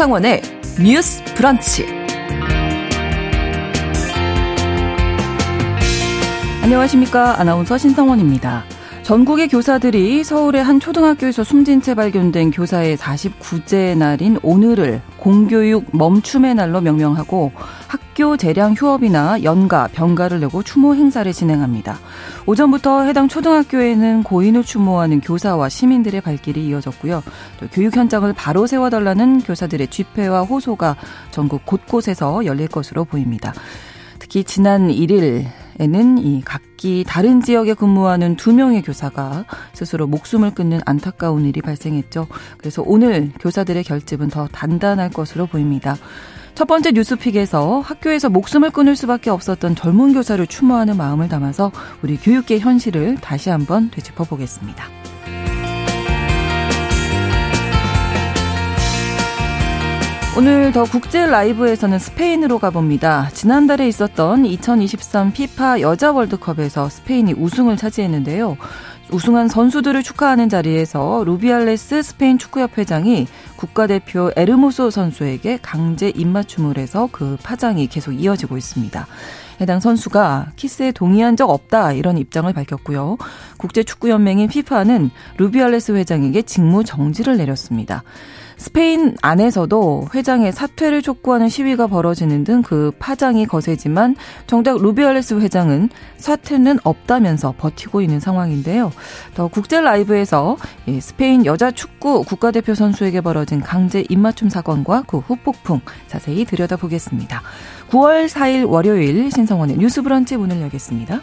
신성원의 뉴스 브런치. 안녕하십니까. 아나운서 신성원입니다. 전국의 교사들이 서울의 한 초등학교에서 숨진 채 발견된 교사의 49째 날인 오늘을 공교육 멈춤의 날로 명명하고 학 교 재량 휴업이나 연가, 병가를 내고 추모 행사를 진행합니다. 오전부터 해당 초등학교에는 고인을 추모하는 교사와 시민들의 발길이 이어졌고요. 또 교육 현장을 바로 세워달라는 교사들의 집회와 호소가 전국 곳곳에서 열릴 것으로 보입니다. 특히 지난 1일 에는 이 각기 다른 지역에 근무하는 두 명의 교사가 스스로 목숨을 끊는 안타까운 일이 발생했죠. 그래서 오늘 교사들의 결집은 더 단단할 것으로 보입니다. 첫 번째 뉴스픽에서 학교에서 목숨을 끊을 수밖에 없었던 젊은 교사를 추모하는 마음을 담아서 우리 교육계 현실을 다시 한번 되짚어 보겠습니다. 오늘 더 국제 라이브에서는 스페인으로 가봅니다. 지난달에 있었던 2023 피파 여자 월드컵에서 스페인이 우승을 차지했는데요. 우승한 선수들을 축하하는 자리에서 루비알레스 스페인 축구협회장이 국가대표 에르모소 선수에게 강제 입맞춤을 해서 그 파장이 계속 이어지고 있습니다. 해당 선수가 키스에 동의한 적 없다 이런 입장을 밝혔고요. 국제축구연맹인 피파는 루비알레스 회장에게 직무 정지를 내렸습니다. 스페인 안에서도 회장의 사퇴를 촉구하는 시위가 벌어지는 등 그 파장이 거세지만 정작 루비알레스 회장은 사퇴는 없다면서 버티고 있는 상황인데요. 더 국제 라이브에서 스페인 여자 축구 국가대표 선수에게 벌어진 강제 입맞춤 사건과 그 후폭풍 자세히 들여다보겠습니다. 9월 4일 월요일 신성원의 뉴스 브런치 문을 열겠습니다.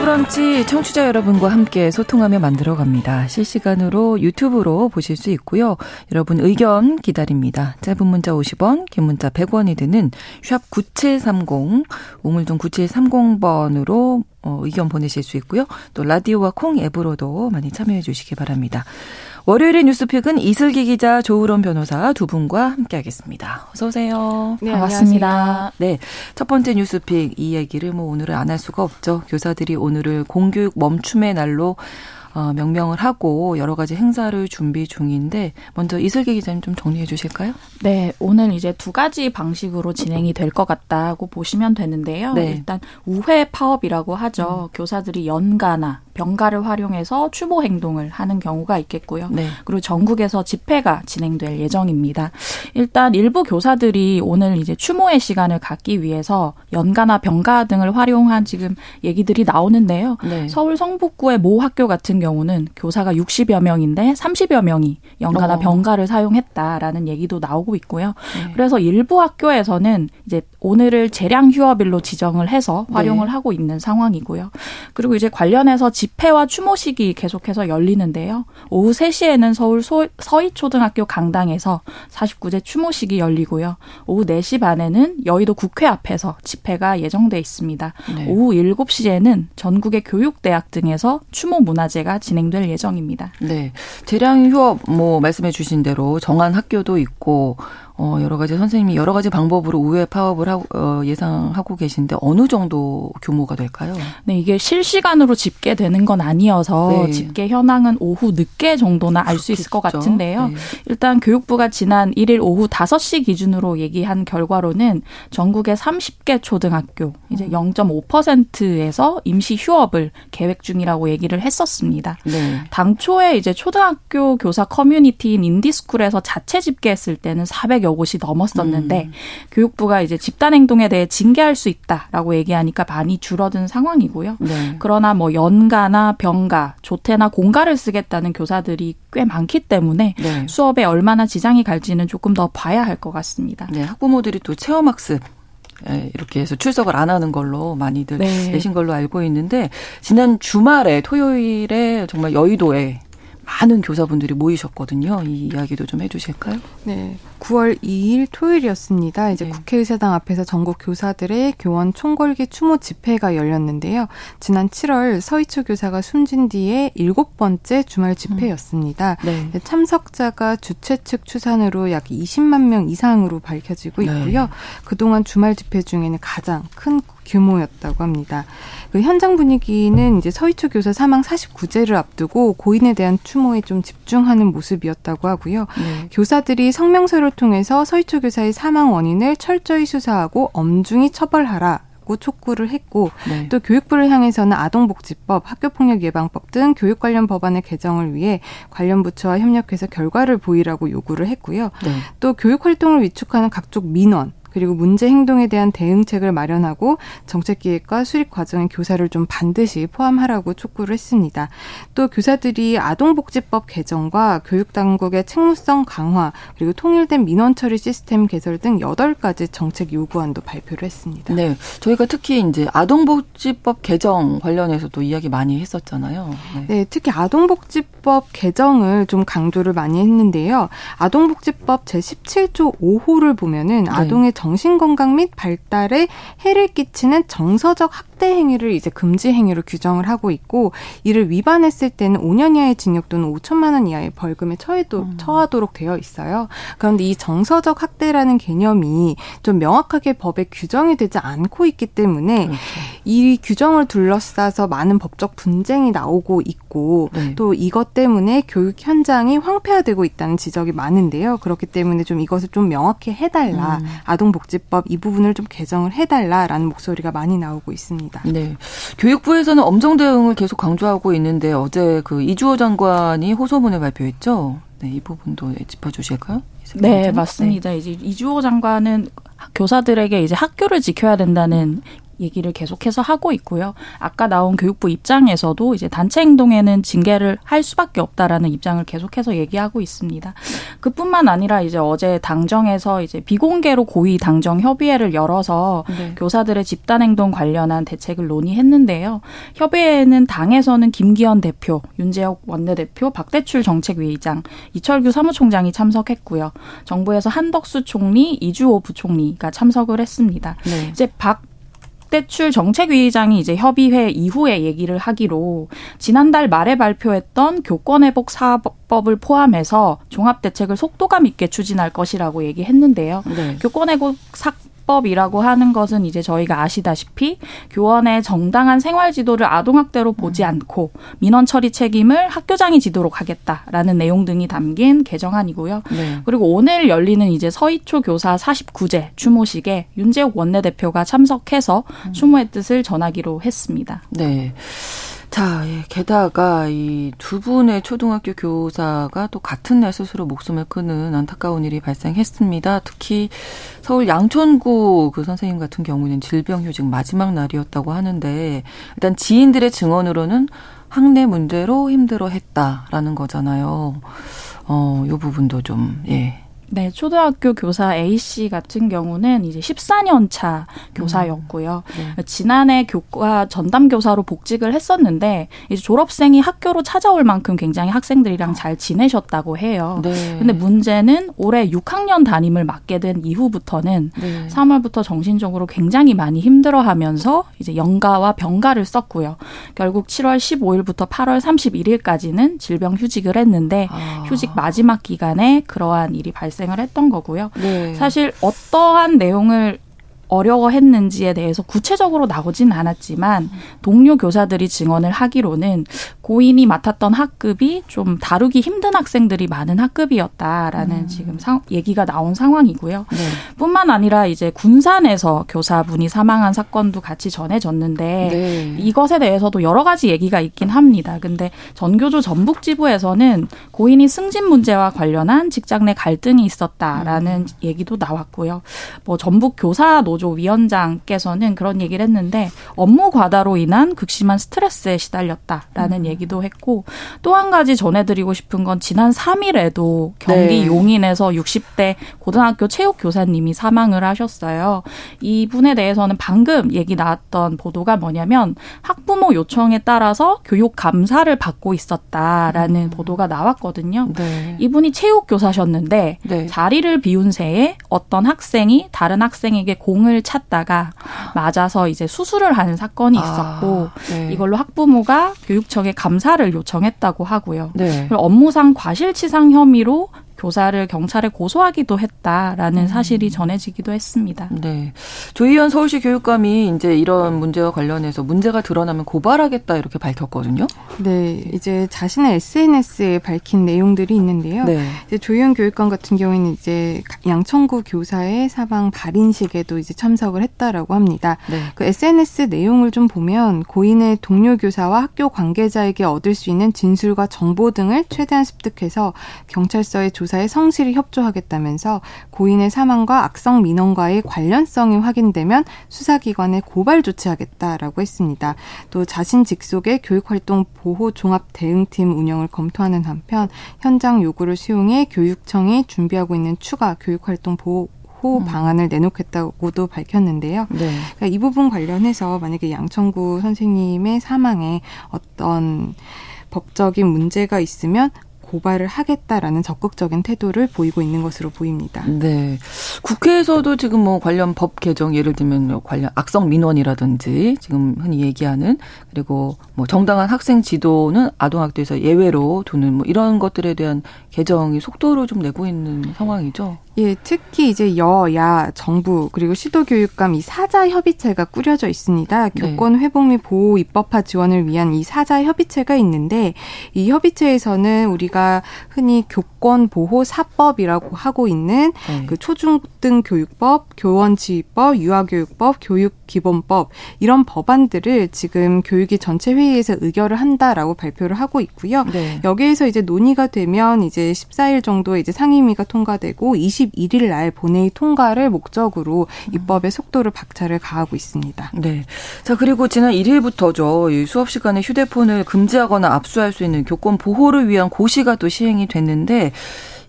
뉴스 브런치 청취자 여러분과 함께 소통하며 만들어 갑니다. 실시간으로 유튜브로 보실 수 있고요. 여러분 의견 기다립니다. 짧은 문자 50원, 긴 문자 100원이 드는 샵 9730, 우물동 9730번으로 어, 의견 보내실 수 있고요. 또 라디오와 콩 앱으로도 많이 참여해 주시기 바랍니다. 월요일의 뉴스픽은 이슬기 기자, 조우론 변호사 두 분과 함께하겠습니다. 어서 오세요. 네, 반갑습니다. 네, 첫 번째 뉴스픽 이 얘기를 뭐 오늘은 안 할 수가 없죠. 교사들이 오늘을 공교육 멈춤의 날로 어, 명명을 하고 여러 가지 행사를 준비 중인데 먼저 이슬기 기자님 좀 정리해 주실까요? 네, 오늘 이제 두 가지 방식으로 진행이 될 것 같다고 보시면 되는데요. 네. 일단 우회 파업이라고 하죠. 음. 교사들이 연가나 병가를 활용해서 추모 행동을 하는 경우가 있겠고요. 네. 그리고 전국에서 집회가 진행될 예정입니다. 일단 일부 교사들이 오늘 이제 추모의 시간을 갖기 위해서 연가나 병가 등을 활용한 지금 얘기들이 나오는데요. 네. 서울 성북구의 모 학교 같은 경우는 교사가 60여 명인데 30여 명이 연가나 어. 병가를 사용했다라는 얘기도 나오고 있고요. 네. 그래서 일부 학교에서는 이제 오늘을 재량 휴업일로 지정을 해서 활용을 네. 하고 있는 상황이고요. 그리고 이제 관련해서 집 집회와 추모식이 계속해서 열리는데요. 오후 3시에는 서울 서희초등학교 강당에서 49제 추모식이 열리고요. 오후 4시 반에는 여의도 국회 앞에서 집회가 예정돼 있습니다. 네. 오후 7시에는 전국의 교육대학 등에서 추모 문화제가 진행될 예정입니다. 네. 재량 휴업 뭐 말씀해 주신 대로 정한 학교도 있고 어, 여러 가지 선생님이 여러 가지 방법으로 우회 파업을 하고, 어, 예상하고 계신데 어느 정도 규모가 될까요? 네, 이게 실시간으로 집계되는 건 아니어서 네. 집계 현황은 오후 늦게 정도나 알 수 있을 것 같은데요. 네. 일단 교육부가 지난 1일 오후 5시 기준으로 얘기한 결과로는 전국의 30개 초등학교 이제 0.5%에서 음. 임시 휴업을 계획 중이라고 얘기를 했었습니다. 네. 당초에 이제 초등학교 교사 커뮤니티인 인디스쿨에서 자체 집계했을 때는 400여 곳이 넘었었는데 음. 교육부가 이제 집단 행동에 대해 징계할 수 있다라고 얘기하니까 많이 줄어든 상황이고요. 네. 그러나 뭐 연가나 병가, 조퇴나 공가를 쓰겠다는 교사들이 꽤 많기 때문에 네. 수업에 얼마나 지장이 갈지는 조금 더 봐야 할 것 같습니다. 네, 학부모들이 또 체험 학습 예, 이렇게 해서 출석을 안 하는 걸로 많이들 네. 내신 걸로 알고 있는데 지난 주말에 토요일에 정말 여의도에 많은 교사분들이 모이셨거든요. 이 이야기도 좀 해주실까요? 네. 9월 2일 토요일이었습니다. 이제 네. 국회의사당 앞에서 전국 교사들의 교원 총궐기 추모 집회가 열렸는데요. 지난 7월 서희초 교사가 숨진 뒤에 일곱 번째 주말 집회였습니다. 음. 네. 참석자가 주최 측 추산으로 약 20만 명 이상으로 밝혀지고 네. 있고요. 네. 그동안 주말 집회 중에는 가장 큰 규모였다고 합니다. 그 현장 분위기는 이제 서희초 교사 사망 49제를 앞두고 고인에 대한 추모에 좀 집중하는 모습이었다고 하고요. 네. 교사들이 성명서를 통해서 서희초 교사의 사망 원인을 철저히 수사하고 엄중히 처벌하라. 고 촉구를 했고 네. 또 교육부를 향해서는 아동복지법, 학교폭력 예방법 등 교육 관련 법안의 개정을 위해 관련 부처와 협력해서 결과를 보이라고 요구를 했고요. 네. 또 교육 활동을 위축하는 각종 민원 그리고 문제 행동에 대한 대응책을 마련하고 정책 기획과 수립 과정에 교사를 좀 반드시 포함하라고 촉구를 했습니다. 또 교사들이 아동복지법 개정과 교육 당국의 책무성 강화 그리고 통일된 민원 처리 시스템 개설 등 여덟 가지 정책 요구안도 발표를 했습니다. 네. 저희가 특히 이제 아동복지법 개정 관련해서도 이야기 많이 했었잖아요. 네. 네 특히 아동복지법 개정을 좀 강조를 많이 했는데요. 아동복지법 제17조 5호를 보면은 네. 아동의 정신 건강 및 발달에 해를 끼치는 정서적 학대 행위를 이제 금지 행위로 규정을 하고 있고 이를 위반했을 때는 5년 이하의 징역 또는 5천만 원 이하의 벌금에 처해도 음. 처하도록 되어 있어요. 그런데 이 정서적 학대라는 개념이 좀 명확하게 법에 규정이 되지 않고 있기 때문에 그렇죠. 이 규정을 둘러싸서 많은 법적 분쟁이 나오고 있고 네. 또 이것 때문에 교육 현장이 황폐화되고 있다는 지적이 많은데요. 그렇기 때문에 좀 이것을 좀 명확히 해달라. 음. 아동 아동복지법 이 부분을 좀 개정을 해달라라는 목소리가 많이 나오고 있습니다. 네. 교육부에서는 엄정 대응을 계속 강조하고 있는데 어제 그 이주호 장관이 호소문을 발표했죠. 네, 이 부분도 짚어 주실까요? 네, 맞습니다. 네. 이제 이주호 장관은 교사들에게 이제 학교를 지켜야 된다는 얘기를 계속해서 하고 있고요. 아까 나온 교육부 입장에서도 이제 단체 행동에는 징계를 할 수밖에 없다라는 입장을 계속해서 얘기하고 있습니다. 그뿐만 아니라 이제 어제 당정에서 이제 비공개로 고위 당정 협의회를 열어서 네. 교사들의 집단 행동 관련한 대책을 논의했는데요. 협의회에는 당에서는 김기현 대표, 윤재혁 원내대표, 박대출 정책위의장, 이철규 사무총장이 참석했고요. 정부에서 한덕수 총리, 이주호 부총리가 참석을 했습니다. 네. 이제 박 대출 정책위의장이 이제 협의회 이후에 얘기를 하기로 지난달 말에 발표했던 교권회복 사업법을 포함해서 종합대책을 속도감 있게 추진할 것이라고 얘기했는데요. 네. 교권회복 사 입법이라고 하는 것은 이제 저희가 아시다시피 교원의 정당한 생활 지도를 아동학대로 보지 않고 민원 처리 책임을 학교장이 지도록 하겠다라는 내용 등이 담긴 개정안이고요. 네. 그리고 오늘 열리는 이제 서희초 교사 49제 추모식에 윤재욱 원내대표가 참석해서 음. 추모의 뜻을 전하기로 했습니다. 네. 자, 예, 게다가 이 두 분의 초등학교 교사가 또 같은 날 스스로 목숨을 끊은 안타까운 일이 발생했습니다. 특히 서울 양천구 그 선생님 같은 경우는 질병휴직 마지막 날이었다고 하는데 일단 지인들의 증언으로는 학내 문제로 힘들어 했다라는 거잖아요. 어, 요 부분도 좀 예. 네, 초등학교 교사 A 씨 같은 경우는 이제 14년 차 교사였고요. 음, 네. 지난해 교과 전담 교사로 복직을 했었는데 이제 졸업생이 학교로 찾아올 만큼 굉장히 학생들이랑 잘 지내셨다고 해요. 네. 근데 문제는 올해 6학년 담임을 맡게 된 이후부터는 네. 3월부터 정신적으로 굉장히 많이 힘들어하면서 이제 연가와 병가를 썼고요. 결국 7월 15일부터 8월 31일까지는 질병 휴직을 했는데 아. 휴직 마지막 기간에 그러한 일이 발생 발생을 했던 거고요. 네. 사실 어떠한 내용을 어려워했는지에 대해서 구체적으로 나오진 않았지만 동료 교사들이 증언을 하기로는 고인이 맡았던 학급이 좀 다루기 힘든 학생들이 많은 학급이었다라는 음. 지금 상, 얘기가 나온 상황이고요. 네. 뿐만 아니라 이제 군산에서 교사분이 사망한 사건도 같이 전해졌는데 네. 이것에 대해서도 여러 가지 얘기가 있긴 합니다. 근데 전교조 전북지부에서는 고인이 승진 문제와 관련한 직장 내 갈등이 있었다라는 음. 얘기도 나왔고요. 뭐 전북 교사 노조 노조 위원장께서는 그런 얘기를 했는데 업무 과다로 인한 극심한 스트레스에 시달렸다라는 음. 얘기도 했고 또 한 가지 전해드리고 싶은 건 지난 3일에도 경기 네. 용인에서 60대 고등학교 체육 교사님이 사망을 하셨어요. 이분에 대해서는 방금 얘기 나왔던 보도가 뭐냐면 학부모 요청에 따라서 교육 감사를 받고 있었다라는 음. 보도가 나왔거든요. 네. 이분이 체육 교사셨는데 네. 자리를 비운 새에 어떤 학생이 다른 학생에게 공을 찼다가 맞아서 이제 수술을 하는 사건이 아, 있었고 아, 네. 이걸로 학부모가 교육청에 감사를 요청했다고 하고요. 네. 업무상 과실치상 혐의로 교사를 경찰에 고소하기도 했다라는 음. 사실이 전해지기도 했습니다. 네. 조희연 서울시 교육감이 이제 이런 문제와 관련해서 문제가 드러나면 고발하겠다 이렇게 밝혔거든요. 네. 이제 자신의 SNS에 밝힌 내용들이 있는데요. 네. 이제 조희연 교육감 같은 경우에는 이제 양천구 교사의 사망 발인식에도 이제 참석을 했다라고 합니다. 네. 그 SNS 내용을 좀 보면 고인의 동료 교사와 학교 관계자에게 얻을 수 있는 진술과 정보 등을 최대한 습득해서 경찰서에 조사 조사에 성실히 협조하겠다면서 고인의 사망과 악성 민원과의 관련성이 확인되면 수사기관에 고발 조치하겠다라고 했습니다. 또 자신 직속의 교육활동 보호 종합 대응팀 운영을 검토하는 한편 현장 요구를 수용해 교육청이 준비하고 있는 추가 교육활동 보호 호 음. 방안을 내놓겠다고도 밝혔는데요. 네. 그러니까 이 부분 관련해서 만약에 양천구 선생님의 사망에 어떤 법적인 문제가 있으면 고발을 하겠다라는 적극적인 태도를 보이고 있는 것으로 보입니다. 네. 국회에서도 지금 뭐 관련 법 개정 예를 들면 뭐 관련 악성 민원이라든지 지금 흔히 얘기하는 그리고 뭐 정당한 학생 지도는 아동학대에서 예외로 두는 뭐 이런 것들에 대한 개정이 속도를 좀 내고 있는 상황이죠. 예, 특히 이제 여야 정부 그리고 시도교육감 이 사자 협의체가 꾸려져 있습니다. 네. 교권 회복 및 보호 입법화 지원을 위한 이 사자 협의체가 있는데 이 협의체에서는 우리가 흔히 교권 보호 사법이라고 하고 있는 네. 그 초중등 교육법, 교원 지휘법, 유아교육법, 교육기본법 이런 법안들을 지금 교육위 전체 회의에서 의결을 한다라고 발표를 하고 있고요. 네. 여기에서 이제 논의가 되면 이제 14일 정도 이제 상임위가 통과되고 20 21일 날 본회의 통과를 목적으로 입법의 속도를 박차를 가하고 있습니다. 네. 자, 그리고 지난 1일부터죠. 수업 시간에 휴대폰을 금지하거나 압수할 수 있는 교권 보호를 위한 고시가 또 시행이 됐는데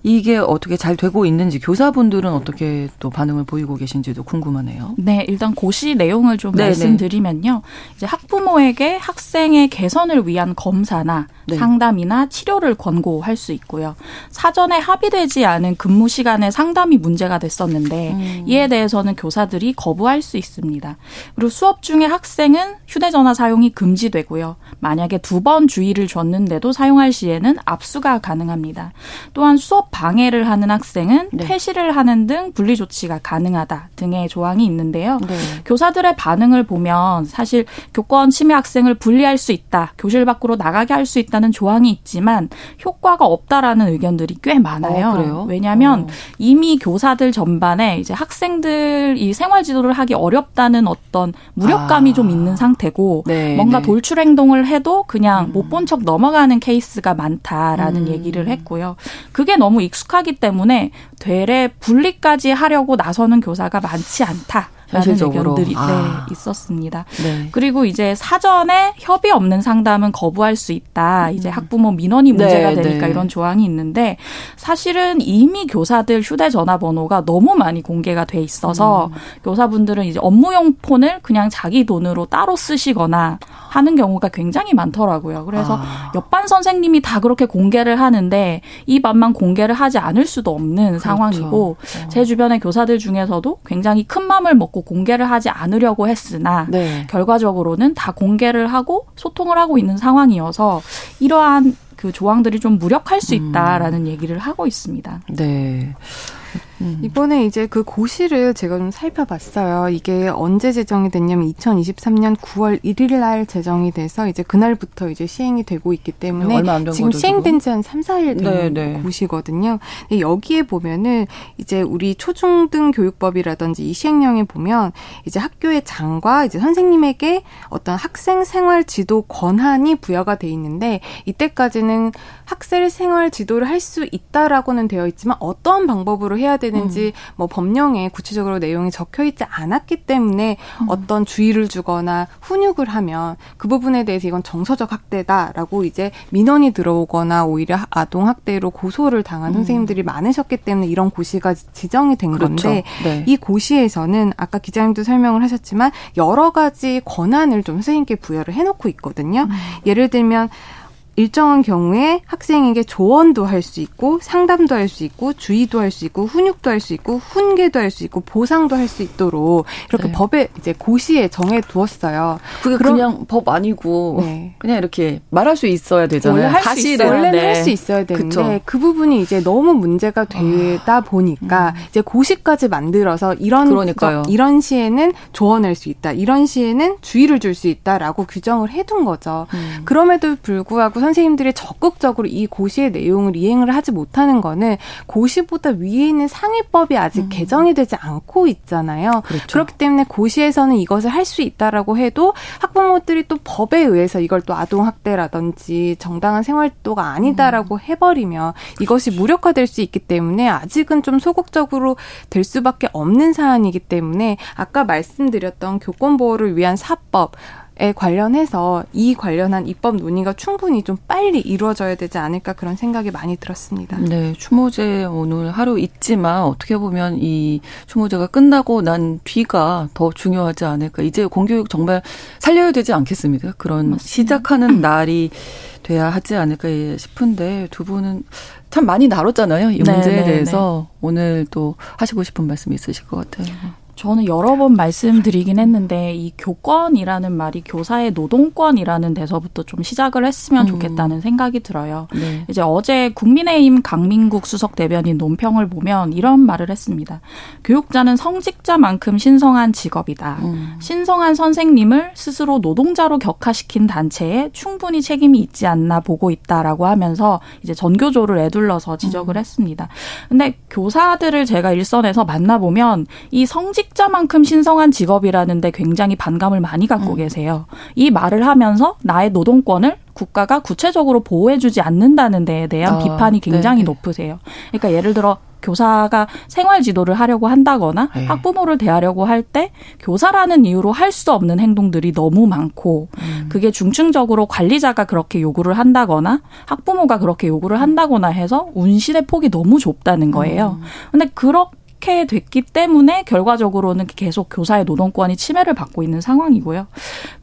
이게 어떻게 잘 되고 있는지 교사분들은 어떻게 또 반응을 보이고 계신지도 궁금하네요. 네, 일단 고시 내용을 좀 네네. 말씀드리면요. 이제 학부모에게 학생의 개선을 위한 검사나 네. 상담이나 치료를 권고할 수 있고요. 사전에 합의되지 않은 근무 시간에 상담이 문제가 됐었는데 음. 이에 대해서는 교사들이 거부할 수 있습니다. 그리고 수업 중에 학생은 휴대전화 사용이 금지되고요. 만약에 두 번 주의를 줬는데도 사용할 시에는 압수가 가능합니다. 또한 수업 방해를 하는 학생은 네. 퇴실을 하는 등 분리 조치가 가능하다 등의 조항이 있는데요. 네. 교사들의 반응을 보면 사실 교권 침해 학생을 분리할 수 있다, 교실 밖으로 나가게 할 수 있다 는 조항이 있지만 효과가 없다라는 의견들이 꽤 많아요. 어, 왜냐하면 어. 이미 교사들 전반에 이제 학생들 이 생활 지도를 하기 어렵다는 어떤 무력감이 아. 좀 있는 상태고 네, 뭔가 네. 돌출 행동을 해도 그냥 음. 못본 척 넘어가는 케이스가 많다라는 음. 얘기를 했고요. 그게 너무 익숙하기 때문에 되레 분리까지 하려고 나서는 교사가 많지 않다. 라는 의견들이 아. 네, 있었습니다. 네. 그리고 이제 사전에 협의 없는 상담은 거부할 수 있다. 이제 음. 학부모 민원이 문제가 네, 되니까 네. 이런 조항이 있는데 사실은 이미 교사들 휴대전화 번호가 너무 많이 공개가 돼 있어서 음. 교사분들은 이제 업무용 폰을 그냥 자기 돈으로 따로 쓰시거나 하는 경우가 굉장히 많더라고요. 그래서 아. 옆반 선생님이 다 그렇게 공개를 하는데 이 반만 공개를 하지 않을 수도 없는 그렇죠. 상황이고 어. 제 주변의 교사들 중에서도 굉장히 큰 마음을 먹고 공개를 하지 않으려고 했으나 네. 결과적으로는 다 공개를 하고 소통을 하고 있는 상황이어서 이러한 그 조항들이 좀 무력할 수 음. 있다라는 음. 얘기를 하고 있습니다. 네. 음. 이번에 이제 그 고시를 제가 좀 살펴봤어요. 이게 언제 제정이 됐냐면 2023년 9월 1일 날 제정이 돼서 이제 그날부터 이제 시행이 되고 있기 때문에 네, 지금 시행된 지 한 3, 4일 된 네, 네. 고시거든요. 여기에 보면은 이제 우리 초중등 교육법이라든지 이 시행령에 보면 이제 학교의 장과 이제 선생님에게 어떤 학생 생활 지도 권한이 부여가 돼 있는데 이때까지는 학생 생활 지도를 할 수 있다라고는 되어 있지만 어떠한 방법으로 해야 되는 되는지 음. 뭐 법령에 구체적으로 내용이 적혀 있지 않았기 때문에 음. 어떤 주의를 주거나 훈육을 하면 그 부분에 대해서 이건 정서적 학대다라고 이제 민원이 들어오거나 오히려 아동 학대로 고소를 당한 음. 선생님들이 많으셨기 때문에 이런 고시가 지정이 된 그렇죠. 건데 네. 이 고시에서는 아까 기자님도 설명을 하셨지만 여러 가지 권한을 좀 선생님께 부여를 해놓고 있거든요. 음. 예를 들면 일정한 경우에 학생에게 조언도 할 수 있고 상담도 할 수 있고 주의도 할 수 있고 훈육도 할 수 있고 훈계도 할 수 있고 보상도 할 수 있도록 이렇게 네. 법에 이제 고시에 정해 두었어요. 그게 그럼, 그냥 법 아니고 네. 그냥 이렇게 말할 수 있어야 되잖아요. 원래 할수 있어요. 원래는 네. 할수 있어야 되는데 그쵸. 그 부분이 이제 너무 문제가 되다 아. 보니까 음. 이제 고시까지 만들어서 이런 그러니까요. 이런 시에는 조언할 수 있다. 이런 시에는 주의를 줄 수 있다라고 규정을 해둔 거죠. 음. 그럼에도 불구하고 선생님들이 적극적으로 이 고시의 내용을 이행을 하지 못하는 거는 고시보다 위에 있는 상위법이 아직 음. 개정이 되지 않고 있잖아요. 그렇죠. 그렇기 때문에 고시에서는 이것을 할 수 있다라고 해도 학부모들이 또 법에 의해서 이걸 또 아동 학대라든지 정당한 생활도가 아니다라고 음. 해버리면 이것이 무력화될 수 있기 때문에 아직은 좀 소극적으로 될 수밖에 없는 사안이기 때문에 아까 말씀드렸던 교권 보호를 위한 사법 에 관련해서 이 관련한 입법 논의가 충분히 좀 빨리 이루어져야 되지 않을까 그런 생각이 많이 들었습니다. 네, 추모제 오늘 하루 있지만 어떻게 보면 이 추모제가 끝나고 난 뒤가 더 중요하지 않을까. 이제 공교육 정말 살려야 되지 않겠습니까? 그런 맞습니다. 시작하는 날이 돼야 하지 않을까 싶은데 두 분은 참 많이 나눴잖아요. 이 문제에 네, 네 대해서 네. 오늘 또 하시고 싶은 말씀 있으실 것 같아요. 저는 여러 번 말씀드리긴 했는데 이 교권이라는 말이 교사의 노동권이라는 데서부터 좀 시작을 했으면 음. 좋겠다는 음. 생각이 들어요. 네. 이제 어제 국민의힘 강민국 수석 대변인 논평을 보면 이런 말을 했습니다. 교육자는 성직자만큼 신성한 직업이다. 음. 신성한 선생님을 스스로 노동자로 격화시킨 단체에 충분히 책임이 있지 않나 보고 있다라고 하면서 이제 전교조를 애둘러서 지적을 음. 했습니다. 근데 교사들을 제가 일선에서 만나보면 이 성직 학자만큼 신성한 직업이라는데 굉장히 반감을 많이 갖고 음. 계세요. 이 말을 하면서 나의 노동권을 국가가 구체적으로 보호해주지 않는다는 데에 대한 아, 비판이 굉장히 네 높으세요. 그러니까 예를 들어 교사가 생활 지도를 하려고 한다거나 네. 학부모를 대하려고 할 때 교사라는 이유로 할 수 없는 행동들이 너무 많고 음. 그게 중증적으로 관리자가 그렇게 요구를 한다거나 학부모가 그렇게 요구를 한다거나 해서 운신의 폭이 너무 좁다는 거예요. 음. 근데 그렇게 이렇게 됐기 때문에 결과적으로는 계속 교사의 노동권이 침해를 받고 있는 상황이고요.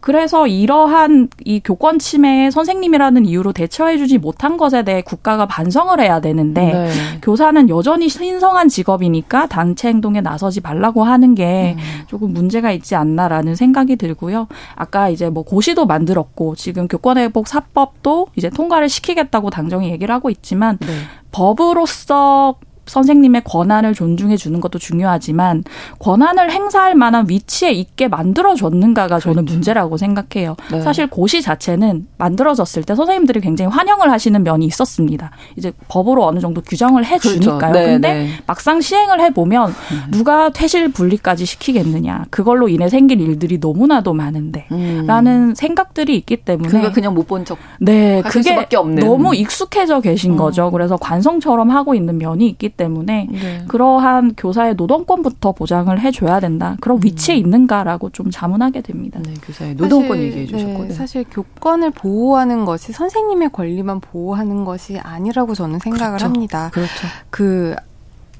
그래서 이러한 이 교권 침해에 선생님이라는 이유로 대처해주지 못한 것에 대해 국가가 반성을 해야 되는데 네. 교사는 여전히 신성한 직업이니까 단체 행동에 나서지 말라고 하는 게 음. 조금 문제가 있지 않나라는 생각이 들고요. 아까 이제 뭐 고시도 만들었고 지금 교권회복 사법도 이제 통과를 시키겠다고 당정이 얘기를 하고 있지만 네. 법으로서 선생님의 권한을 존중해 주는 것도 중요하지만 권한을 행사할 만한 위치에 있게 만들어 줬는가가 저는 그렇죠. 문제라고 생각해요. 네. 사실 고시 자체는 만들어졌을 때 선생님들이 굉장히 환영을 하시는 면이 있었습니다. 이제 법으로 어느 정도 규정을 해 주니까요. 그렇죠. 네, 근데 네. 막상 시행을 해 보면 음. 누가 퇴실 분리까지 시키겠느냐. 그걸로 인해 생길 일들이 너무나도 많은데 음. 라는 생각들이 있기 때문에 그러니까 그냥 못 본 척. 네, 그게 너무 익숙해져 계신 음. 거죠. 그래서 관성처럼 하고 있는 면이 있기 때문에 네. 그러한 교사의 노동권부터 보장을 해줘야 된다. 그런 음. 위치에 있는가라고 좀 자문하게 됩니다. 네, 교사의 노동권 얘기해 주셨고 네, 사실 교권을 보호하는 것이 선생님의 권리만 보호하는 것이 아니라고 저는 생각을 그렇죠. 합니다. 그렇죠. 그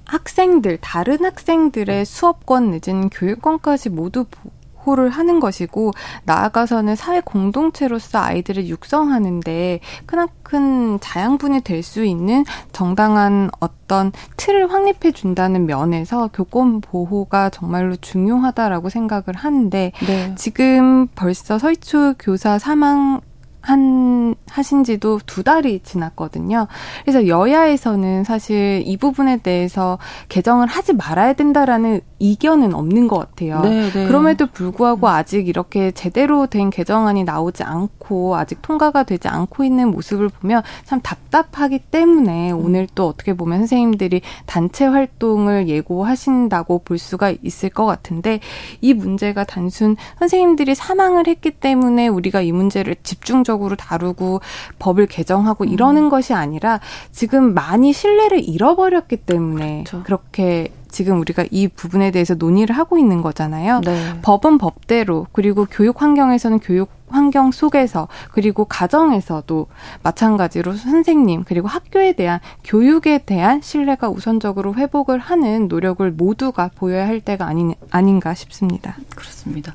학생들 다른 학생들의 수업권 늦은 교육권까지 모두 보 호를 하는 것이고 나아가서는 사회 공동체로서 아이들을 육성하는데 크나큰 자양분이 될 수 있는 정당한 어떤 틀을 확립해 준다는 면에서 교권 보호가 정말로 중요하다라고 생각을 하는데 네. 지금 벌써 서희초 교사 사망 한 하신 지도 두 달이 지났거든요. 그래서 여야에서는 사실 이 부분에 대해서 개정을 하지 말아야 된다라는 이견은 없는 것 같아요. 네, 네. 그럼에도 불구하고 아직 이렇게 제대로 된 개정안이 나오지 않고 아직 통과가 되지 않고 있는 모습을 보면 참 답답하기 때문에 음. 오늘 또 어떻게 보면 선생님들이 단체 활동을 예고하신다고 볼 수가 있을 것 같은데 이 문제가 단순 선생님들이 사망을 했기 때문에 우리가 이 문제를 집중 집중적으로 다루고 법을 개정하고 음. 이러는 것이 아니라 지금 많이 신뢰를 잃어버렸기 때문에 그렇죠. 그렇게 지금 우리가 이 부분에 대해서 논의를 하고 있는 거잖아요. 네. 법은 법대로 그리고 교육 환경에서는 교육 환경 속에서 그리고 가정에서도 마찬가지로 선생님 그리고 학교에 대한 교육에 대한 신뢰가 우선적으로 회복을 하는 노력을 모두가 보여야 할 때가 아닌 아닌가 싶습니다. 그렇습니다.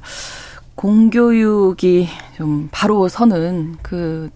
공교육이 좀 바로 서는 그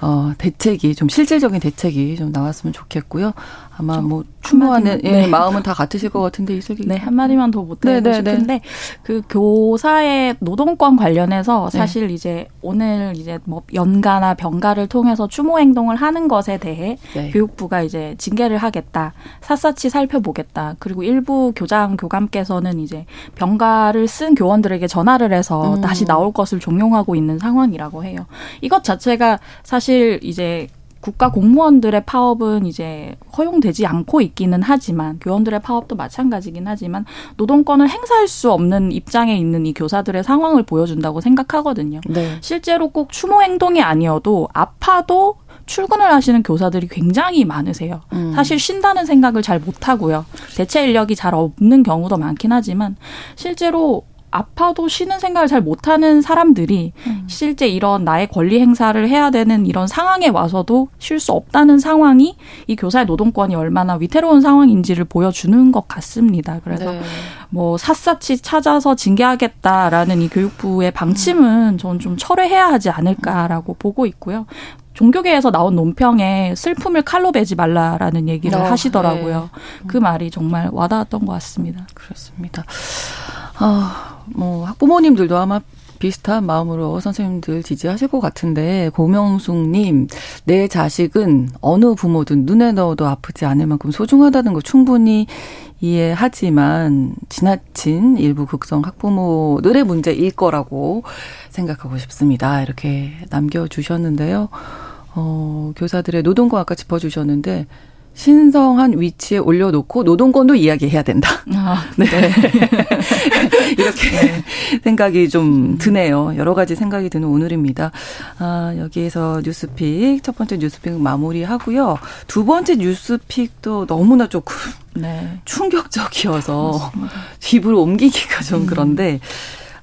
어, 대책이 좀 실질적인 대책이 좀 나왔으면 좋겠고요. 아마 뭐 추모하는 예, 네. 마음은 다 같으실 것 같은데 이슬기. 네 한마디만 더 못하고 네, 네, 네, 싶은데 그 교사의 노동권 관련해서 네. 사실 네. 이제 오늘 이제 뭐 연가나 병가를 통해서 추모 행동을 하는 것에 대해 네. 교육부가 이제 징계를 하겠다, 샅샅이 살펴보겠다. 그리고 일부 교장 교감께서는 이제 병가를 쓴 교원들에게 전화를 해서 음. 다시 나올 것을 종용하고 있는 상황이라고 해요. 이것 자체가 사실 이제 국가 공무원들의 파업은 이제 허용되지 않고 있기는 하지만 교원들의 파업도 마찬가지긴 하지만 노동권을 행사할 수 없는 입장에 있는 이 교사들의 상황을 보여준다고 생각하거든요. 네. 실제로 꼭 추모 행동이 아니어도 아파도 출근을 하시는 교사들이 굉장히 많으세요. 음. 사실 쉰다는 생각을 잘 못하고요. 대체 인력이 잘 없는 경우도 많긴 하지만 실제로 아파도 쉬는 생각을 잘 못하는 사람들이 음. 실제 이런 나의 권리 행사를 해야 되는 이런 상황에 와서도 쉴 수 없다는 상황이 이 교사의 노동권이 얼마나 위태로운 상황인지를 보여주는 것 같습니다. 그래서 네. 뭐 샅샅이 찾아서 징계하겠다라는 이 교육부의 방침은 저는 좀 철회해야 하지 않을까라고 보고 있고요. 종교계에서 나온 논평에 슬픔을 칼로 베지 말라라는 얘기를 어, 하시더라고요. 네. 그 말이 정말 와닿았던 것 같습니다. 그렇습니다. 아, 뭐 학부모님들도 아마 비슷한 마음으로 선생님들 지지하실 것 같은데 고명숙님 내 자식은 어느 부모든 눈에 넣어도 아프지 않을 만큼 소중하다는 거 충분히 이해하지만 지나친 일부 극성 학부모들의 문제일 거라고 생각하고 싶습니다. 이렇게 남겨주셨는데요. 어, 교사들의 노동과 아까 짚어주셨는데 신성한 위치에 올려놓고 노동권도 이야기해야 된다. 아, 네. 네. 이렇게 네. 생각이 좀 드네요. 여러 가지 생각이 드는 오늘입니다. 아, 여기에서 뉴스픽, 첫 번째 뉴스픽 마무리하고요. 두 번째 뉴스픽도 너무나 조금 네. 충격적이어서 맞습니다. 뒷으로 옮기기가 좀 음. 그런데,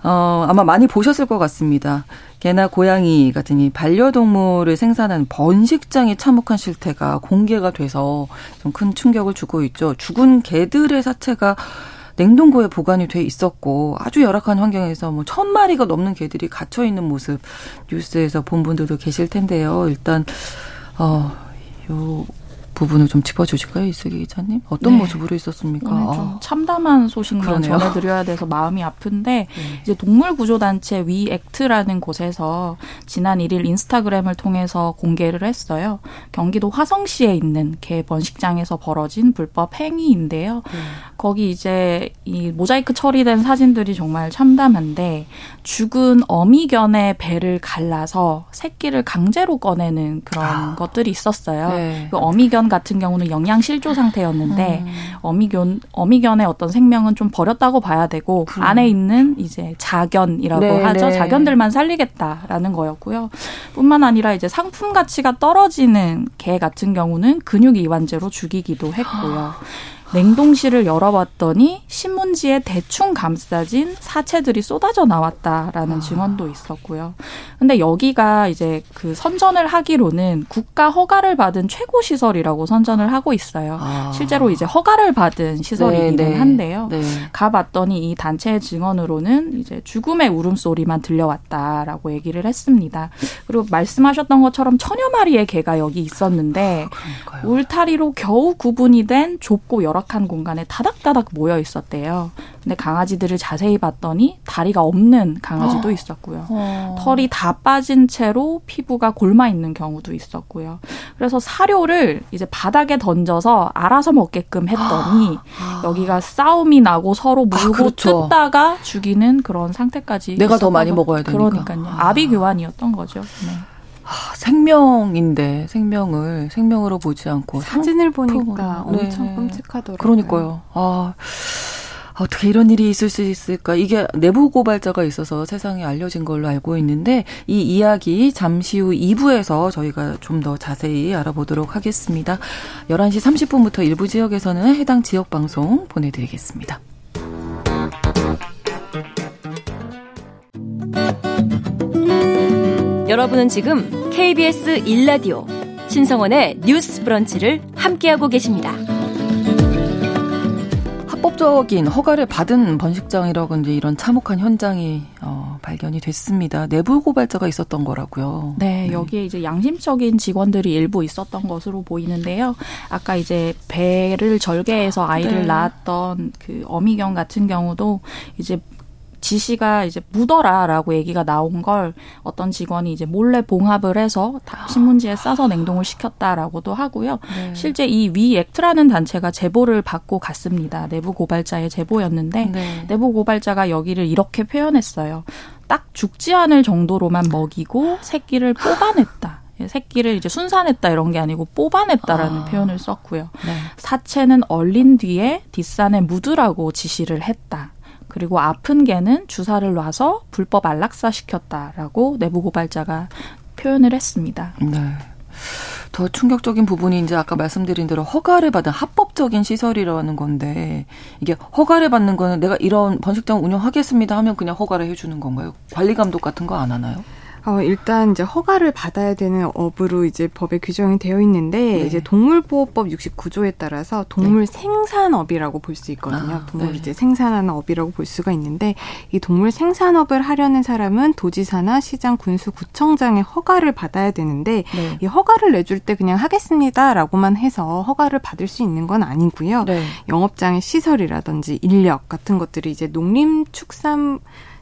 어, 아마 많이 보셨을 것 같습니다. 개나 고양이 같은 이 반려동물을 생산하는 번식장의 참혹한 실태가 공개가 돼서 좀 큰 충격을 주고 있죠. 죽은 개들의 사체가 냉동고에 보관이 돼 있었고 아주 열악한 환경에서 뭐 천 마리가 넘는 개들이 갇혀 있는 모습 뉴스에서 본 분들도 계실 텐데요. 일단 어 요 부분을 좀 짚어주실까요, 이슬기 기자님? 어떤 네. 모습으로 있었습니까? 오늘 좀 아. 참담한 소식만 그러네요. 전해드려야 돼서 마음이 아픈데 네. 이제 동물구조단체 위액트라는 곳에서 지난 1일 인스타그램을 통해서 공개를 했어요. 경기도 화성시에 있는 개 번식장에서 벌어진 불법 행위인데요. 네. 거기 이제 이 모자이크 처리된 사진들이 정말 참담한데 죽은 어미견의 배를 갈라서 새끼를 강제로 꺼내는 그런 아. 것들이 있었어요. 네. 그 어미견 같은 경우는 영양 실조 상태였는데 음. 어미견 어미견의 어떤 생명은 좀 버렸다고 봐야 되고 음. 안에 있는 이제 자견이라고 네, 하죠. 네. 자견들만 살리겠다라는 거였고요. 뿐만 아니라 이제 상품 가치가 떨어지는 개 같은 경우는 근육 이완제로 죽이기도 했고요. 냉동실을 열어봤더니 신문지에 대충 감싸진 사체들이 쏟아져 나왔다라는 아. 증언도 있었고요. 근데 여기가 이제 그 선전을 하기로는 국가 허가를 받은 최고 시설이라고 선전을 하고 있어요. 아. 실제로 이제 허가를 받은 시설이기는 네, 네. 한데요. 네. 가봤더니 이 단체의 증언으로는 이제 죽음의 울음소리만 들려왔다라고 얘기를 했습니다. 그리고 말씀하셨던 것처럼 천여 마리의 개가 여기 있었는데 아, 울타리로 겨우 구분이 된 좁고 여러 열악한 공간에 다닥다닥 모여 있었대요. 근데 강아지들을 자세히 봤더니 다리가 없는 강아지도 어. 있었고요. 어. 털이 다 빠진 채로 피부가 골마 있는 경우도 있었고요. 그래서 사료를 이제 바닥에 던져서 알아서 먹게끔 했더니 아. 여기가 싸움이 나고 서로 물고 아, 그렇죠. 뜯다가 죽이는 그런 상태까지 내가 더 많이 먹어야 되니까. 그러니까요. 아. 아비규환이었던 거죠. 네. 아, 생명인데 생명을 생명으로 보지 않고 사진을 보니까 네. 엄청 끔찍하더라고요. 그러니까요. 아. 어떻게 이런 일이 있을 수 있을까? 이게 내부 고발자가 있어서 세상에 알려진 걸로 알고 있는데 이 이야기 잠시 후 2부에서 저희가 좀 더 자세히 알아보도록 하겠습니다. 11시 30분부터 일부 지역에서는 해당 지역 방송 보내드리겠습니다. 여러분은 지금 KBS 1라디오 신성원의 뉴스 브런치를 함께하고 계십니다. 합법적인 허가를 받은 번식장이라고 이제 이런 참혹한 현장이 어, 발견이 됐습니다. 내부 고발자가 있었던 거라고요. 네, 네, 여기에 이제 양심적인 직원들이 일부 있었던 것으로 보이는데요. 아까 이제 배를 절개해서 아이를 네. 낳았던 그 어미경 같은 경우도 이제 지시가 이제 묻어라라고 얘기가 나온 걸 어떤 직원이 이제 몰래 봉합을 해서 신문지에 싸서 냉동을 시켰다라고도 하고요. 네. 실제 이 위 액트라는 단체가 제보를 받고 갔습니다. 내부 고발자의 제보였는데 네. 내부 고발자가 여기를 이렇게 표현했어요. 딱 죽지 않을 정도로만 먹이고 새끼를 뽑아냈다. 새끼를 이제 순산했다 이런 게 아니고 뽑아냈다라는 아. 표현을 썼고요. 네. 사체는 얼린 뒤에 뒷산에 묻으라고 지시를 했다. 그리고 아픈 개는 주사를 놔서 불법 안락사 시켰다라고 내부 고발자가 표현을 했습니다. 네. 더 충격적인 부분이 이제 아까 말씀드린 대로 허가를 받은 합법적인 시설이라는 건데 이게 허가를 받는 거는 내가 이런 번식장 운영하겠습니다 하면 그냥 허가를 해주는 건가요? 관리 감독 같은 거 안 하나요? 어, 일단 이제 허가를 받아야 되는 업으로 이제 법에 규정이 되어 있는데 네. 이제 동물보호법 69조에 따라서 동물 네. 생산업이라고 볼 수 있거든요. 아, 동물 네. 이제 생산하는 업이라고 볼 수가 있는데 이 동물 생산업을 하려는 사람은 도지사나 시장, 군수, 구청장의 허가를 받아야 되는데 네. 이 허가를 내줄 때 그냥 하겠습니다라고만 해서 허가를 받을 수 있는 건 아니고요. 네. 영업장의 시설이라든지 인력 같은 것들이 이제 농림축산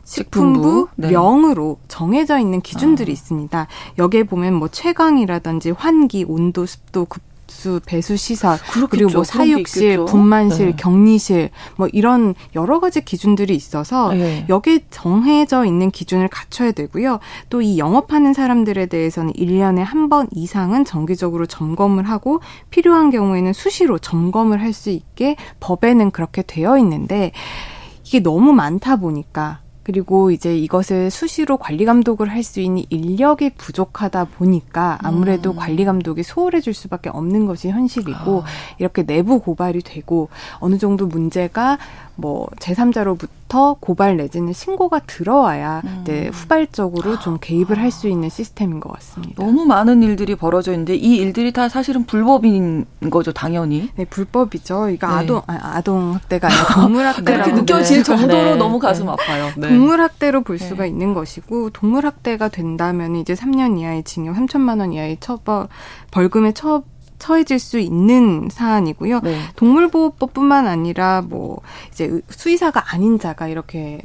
식품부 네. 명으로 정해져 있는 기준들이 아. 있습니다. 여기에 보면 뭐 최강이라든지 환기, 온도, 습도, 급 수, 배수 시설, 그렇겠죠. 그리고 뭐 사육실, 분만실, 네. 격리실 뭐 이런 여러 가지 기준들이 있어서 네. 여기에 정해져 있는 기준을 갖춰야 되고요. 또 이 영업하는 사람들에 대해서는 1년에 한 번 이상은 정기적으로 점검을 하고 필요한 경우에는 수시로 점검을 할 수 있게 법에는 그렇게 되어 있는데 이게 너무 많다 보니까 그리고 이제 이것을 수시로 관리 감독을 할 수 있는 인력이 부족하다 보니까 아무래도 음. 관리 감독이 소홀해질 수밖에 없는 것이 현실이고 아. 이렇게 내부 고발이 되고 어느 정도 문제가 뭐 제3자로부터 고발 내지는 신고가 들어와야 음. 네, 후발적으로 좀 개입을 할 수 있는 시스템인 것 같습니다. 너무 많은 일들이 벌어져 있는데 이 일들이 다 사실은 불법인 거죠, 당연히. 네, 불법이죠. 이거 네. 아동 아, 동 학대가 아니라 동물 학대라고 느껴질 네. 정도로 네. 너무 가슴 네. 아파요. 네. 동물 학대로 볼 수가 있는 것이고 동물 학대가 된다면 이제 3년 이하의 징역 3천만 원 이하의 처벌 벌금의 처 처해질 수 있는 사안이고요. 네. 동물보호법뿐만 아니라 뭐 이제 수의사가 아닌 자가 이렇게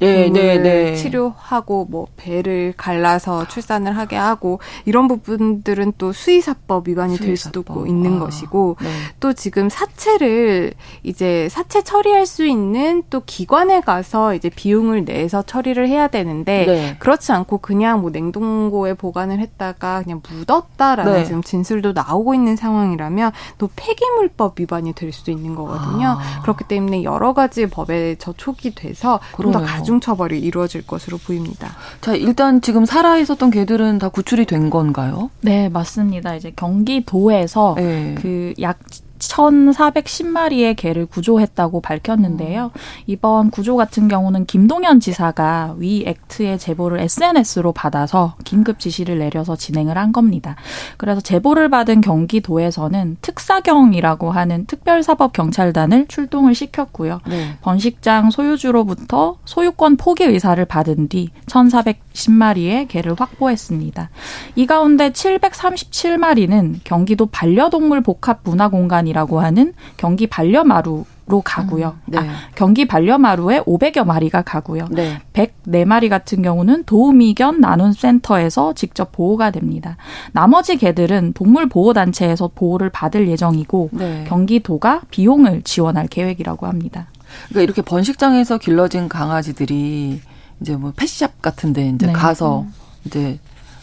네, 네, 네. 치료하고 뭐 배를 갈라서 출산을 하게 하고 이런 부분들은 또 수의사법 위반이 수의사법. 될 수도 있는 아, 것이고 네. 또 지금 사체를 이제 사체 처리할 수 있는 또 기관에 가서 이제 비용을 내서 처리를 해야 되는데 네. 그렇지 않고 그냥 뭐 냉동고에 보관을 했다가 그냥 묻었다라는 네. 지금 진술도 나오고 있는 상황이라면 또 폐기물법 위반이 될 수도 있는 거거든요. 아. 그렇기 때문에 여러 가지 법에 저촉이 돼서 좀더 가중 가중 처벌이 이루어질 것으로 보입니다. 자, 일단 지금 살아 있었던 개들은 다 구출이 된 건가요? 네, 맞습니다. 이제 경기도에서 네. 그약 1,410마리의 개를 구조했다고 밝혔는데요. 음. 이번 구조 같은 경우는 김동연 지사가 위 액트의 제보를 SNS로 받아서 긴급 지시를 내려서 진행을 한 겁니다. 그래서 제보를 받은 경기도에서는 특사경이라고 하는 특별사법 경찰단을 출동을 시켰고요. 네. 번식장 소유주로부터 소유권 포기 의사를 받은 뒤 1,410마리의 개를 확보했습니다. 이 가운데 737마리는 경기도 반려동물 복합 문화공간 공간이라고 하는 경기 반려마루 로 가고요. 음, 네. 아, 경기 반려마루에 500여 마리가 가고요. 네. 104마리 같은 경우는 도우미견 나눔센터에서 직접 보호가 됩니다. 나머지 개들은 동물보호단체에서 보호를 받을 예정이고 네. 경기도가 비용을 지원할 계획이라고 합니다. 그러니까 이렇게 번식장에서 길러진 강아지들이 이제 뭐 펫샵 같은데 이제 네. 가서 음. 이제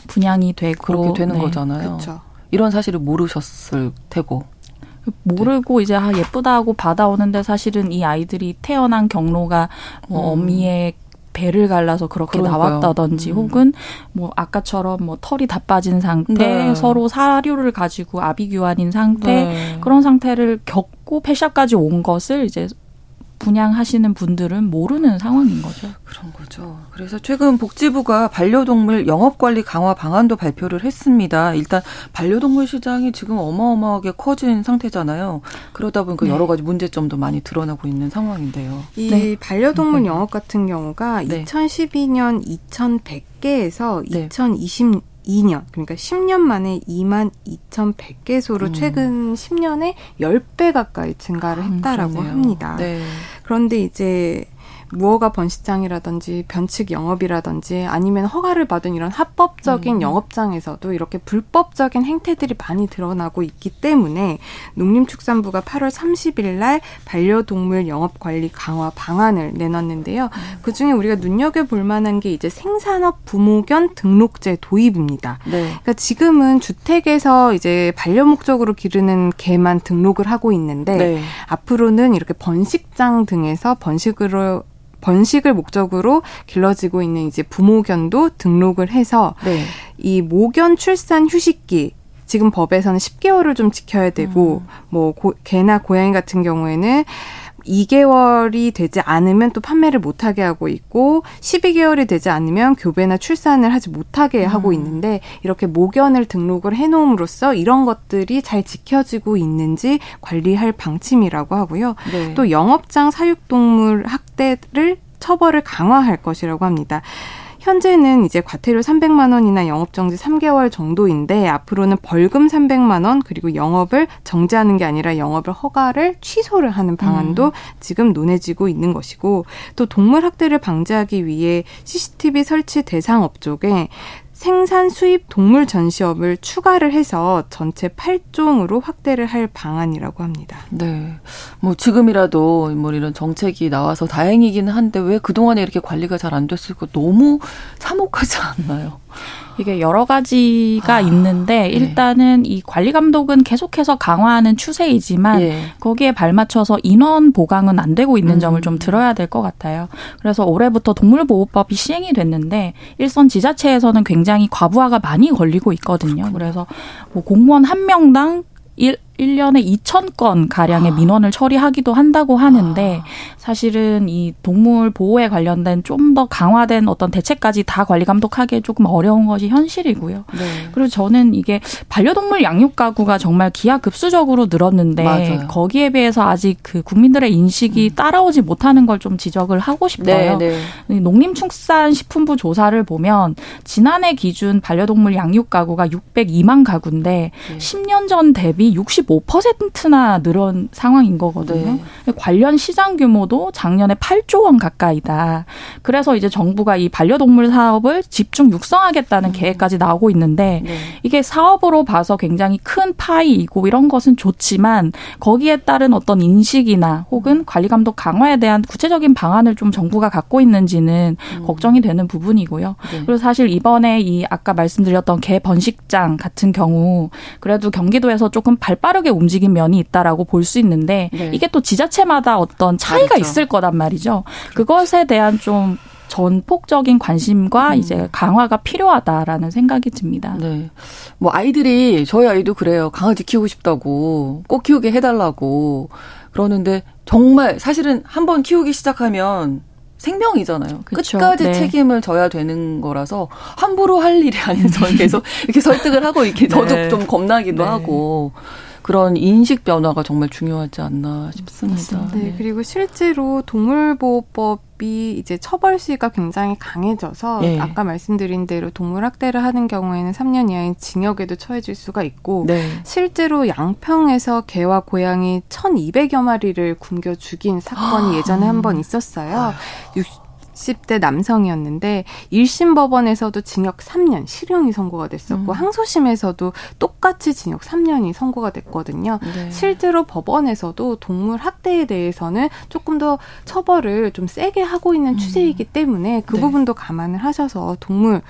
분양이 되고 그렇게 되는 네. 거잖아요. 그쵸. 이런 사실을 모르셨을 테고. 모르고 네. 이제 아 예쁘다 하고 받아오는데 사실은 이 아이들이 태어난 경로가 뭐 음. 어미의 배를 갈라서 그렇게 그러니까요. 나왔다든지 음. 혹은 뭐 아까처럼 뭐 털이 다 빠진 상태 네. 서로 사료를 가지고 아비규환인 상태 네. 그런 상태를 겪고 폐샤까지 온 것을 이제 분양하시는 분들은 모르는 상황인 거죠. 그런 거죠. 그래서 최근 복지부가 반려동물 영업관리 강화 방안도 발표를 했습니다. 일단 반려동물 시장이 지금 어마어마하게 커진 상태잖아요. 그러다 보니까 네. 여러 가지 문제점도 많이 드러나고 있는 상황인데요. 이 네. 반려동물 네. 영업 같은 경우가 2012년 2,100개에서 2020 2년, 그러니까 10년 만에 2만 2,100개소로 음. 최근 10년에 10배 가까이 증가를 아, 했다라고 음, 합니다. 네. 그런데 이제 무허가 번식장이라든지 변칙 영업이라든지 아니면 허가를 받은 이런 합법적인 음. 영업장에서도 이렇게 불법적인 행태들이 많이 드러나고 있기 때문에 농림축산부가 8월 30일 날 반려동물 영업 관리 강화 방안을 내놨는데요. 음. 그 중에 우리가 눈여겨 볼 만한 게 이제 생산업 부모견 등록제 도입입니다. 네. 그러니까 지금은 주택에서 이제 반려 목적으로 기르는 개만 등록을 하고 있는데 네. 앞으로는 이렇게 번식장 등에서 번식으로 번식을 목적으로 길러지고 있는 이제 부모견도 등록을 해서 네. 이 모견 출산 휴식기 지금 법에서는 10개월을 좀 지켜야 되고 음. 뭐 고, 개나 고양이 같은 경우에는 2개월이 되지 않으면 또 판매를 못하게 하고 있고 12개월이 되지 않으면 교배나 출산을 하지 못하게 음. 하고 있는데 이렇게 모견을 등록을 해놓음으로써 이런 것들이 잘 지켜지고 있는지 관리할 방침이라고 하고요. 네. 또 영업장 사육동물 학대를 처벌을 강화할 것이라고 합니다. 현재는 이제 과태료 300만 원이나 영업 정지 3개월 정도인데 앞으로는 벌금 300만 원 그리고 영업을 정지하는 게 아니라 영업을 허가를 취소를 하는 방안도 음. 지금 논해지고 있는 것이고 또 동물 학대를 방지하기 위해 CCTV 설치 대상 업종에 생산 수입 동물 전시업을 추가를 해서 전체 8종으로 확대를 할 방안이라고 합니다. 네. 뭐 지금이라도 뭐 이런 정책이 나와서 다행이긴 한데 왜 그동안에 이렇게 관리가 잘 안 됐을까 너무 참혹하지 않나요? 이게 여러 가지가 아, 있는데 네. 일단은 네. 이 관리 감독은 계속해서 강화하는 추세이지만 네. 거기에 발맞춰서 인원 보강은 안 되고 있는 음. 점을 좀 들어야 될 것 같아요. 그래서 올해부터 동물보호법이 시행이 됐는데 일선 지자체에서는 굉장히 과부하가 많이 걸리고 있거든요. 그래서 뭐 공무원 한 명당 일, 1년에 2천 건 가량의 아. 민원을 처리하기도 한다고 하는데 아. 사실은 이 동물 보호에 관련된 좀 더 강화된 어떤 대책까지 다 관리 감독하기 조금 어려운 것이 현실이고요. 네. 그리고 저는 이게 반려동물 양육 가구가 정말 기하급수적으로 늘었는데 맞아요. 거기에 비해서 아직 그 국민들의 인식이 음. 따라오지 못하는 걸 좀 지적을 하고 싶어요. 네, 네. 농림축산식품부 조사를 보면 지난해 기준 반려동물 양육 가구가 602만 가구인데 네. 10년 전 대비 60 25%나 늘은 상황인 거거든요. 네. 관련 시장 규모도 작년에 8조 원 가까이다. 그래서 이제 정부가 이 반려동물 사업을 집중 육성하겠다는 음. 계획까지 나오고 있는데 네. 이게 사업으로 봐서 굉장히 큰 파이이고 이런 것은 좋지만 거기에 따른 어떤 인식이나 혹은 관리 감독 강화에 대한 구체적인 방안을 좀 정부가 갖고 있는지는 음. 걱정이 되는 부분이고요. 네. 그리고 사실 이번에 이 아까 말씀드렸던 개 번식장 같은 경우 그래도 경기도에서 조금 발빠르 빠르게 움직인 면이 있다라고 볼 수 있는데 네. 이게 또 지자체마다 어떤 차이가 그렇죠. 있을 거란 말이죠. 그렇죠. 그것에 대한 좀 전폭적인 관심과 음. 이제 강화가 필요하다라는 생각이 듭니다. 네. 뭐 아이들이 저희 아이도 그래요. 강아지 키우고 싶다고 꼭 키우게 해달라고 그러는데 정말 사실은 한 번 키우기 시작하면 생명이잖아요. 그쵸. 끝까지 네. 책임을 져야 되는 거라서 함부로 할 일이 아닌 저는 계속 이렇게 설득을 하고 이렇게 저도 네. 좀 겁나기도 네. 하고 그런 인식 변화가 정말 중요하지 않나 싶습니다. 네, 네. 그리고 실제로 동물보호법이 이제 처벌 시가 굉장히 강해져서 네. 아까 말씀드린 대로 동물 학대를 하는 경우에는 3년 이하의 징역에도 처해질 수가 있고 네. 실제로 양평에서 개와 고양이 1,200여 마리를 굶겨 죽인 사건이 예전에 한 번 있었어요. 아. 60대 남성이었는데 1심 법원에서도 징역 3년 실형이 선고가 됐었고 음. 항소심에서도 똑같이 징역 3년이 선고가 됐거든요. 네. 실제로 법원에서도 동물 학대에 대해서는 조금 더 처벌을 좀 세게 하고 있는 음. 추세이기 때문에 그 네. 부분도 감안을 하셔서 동물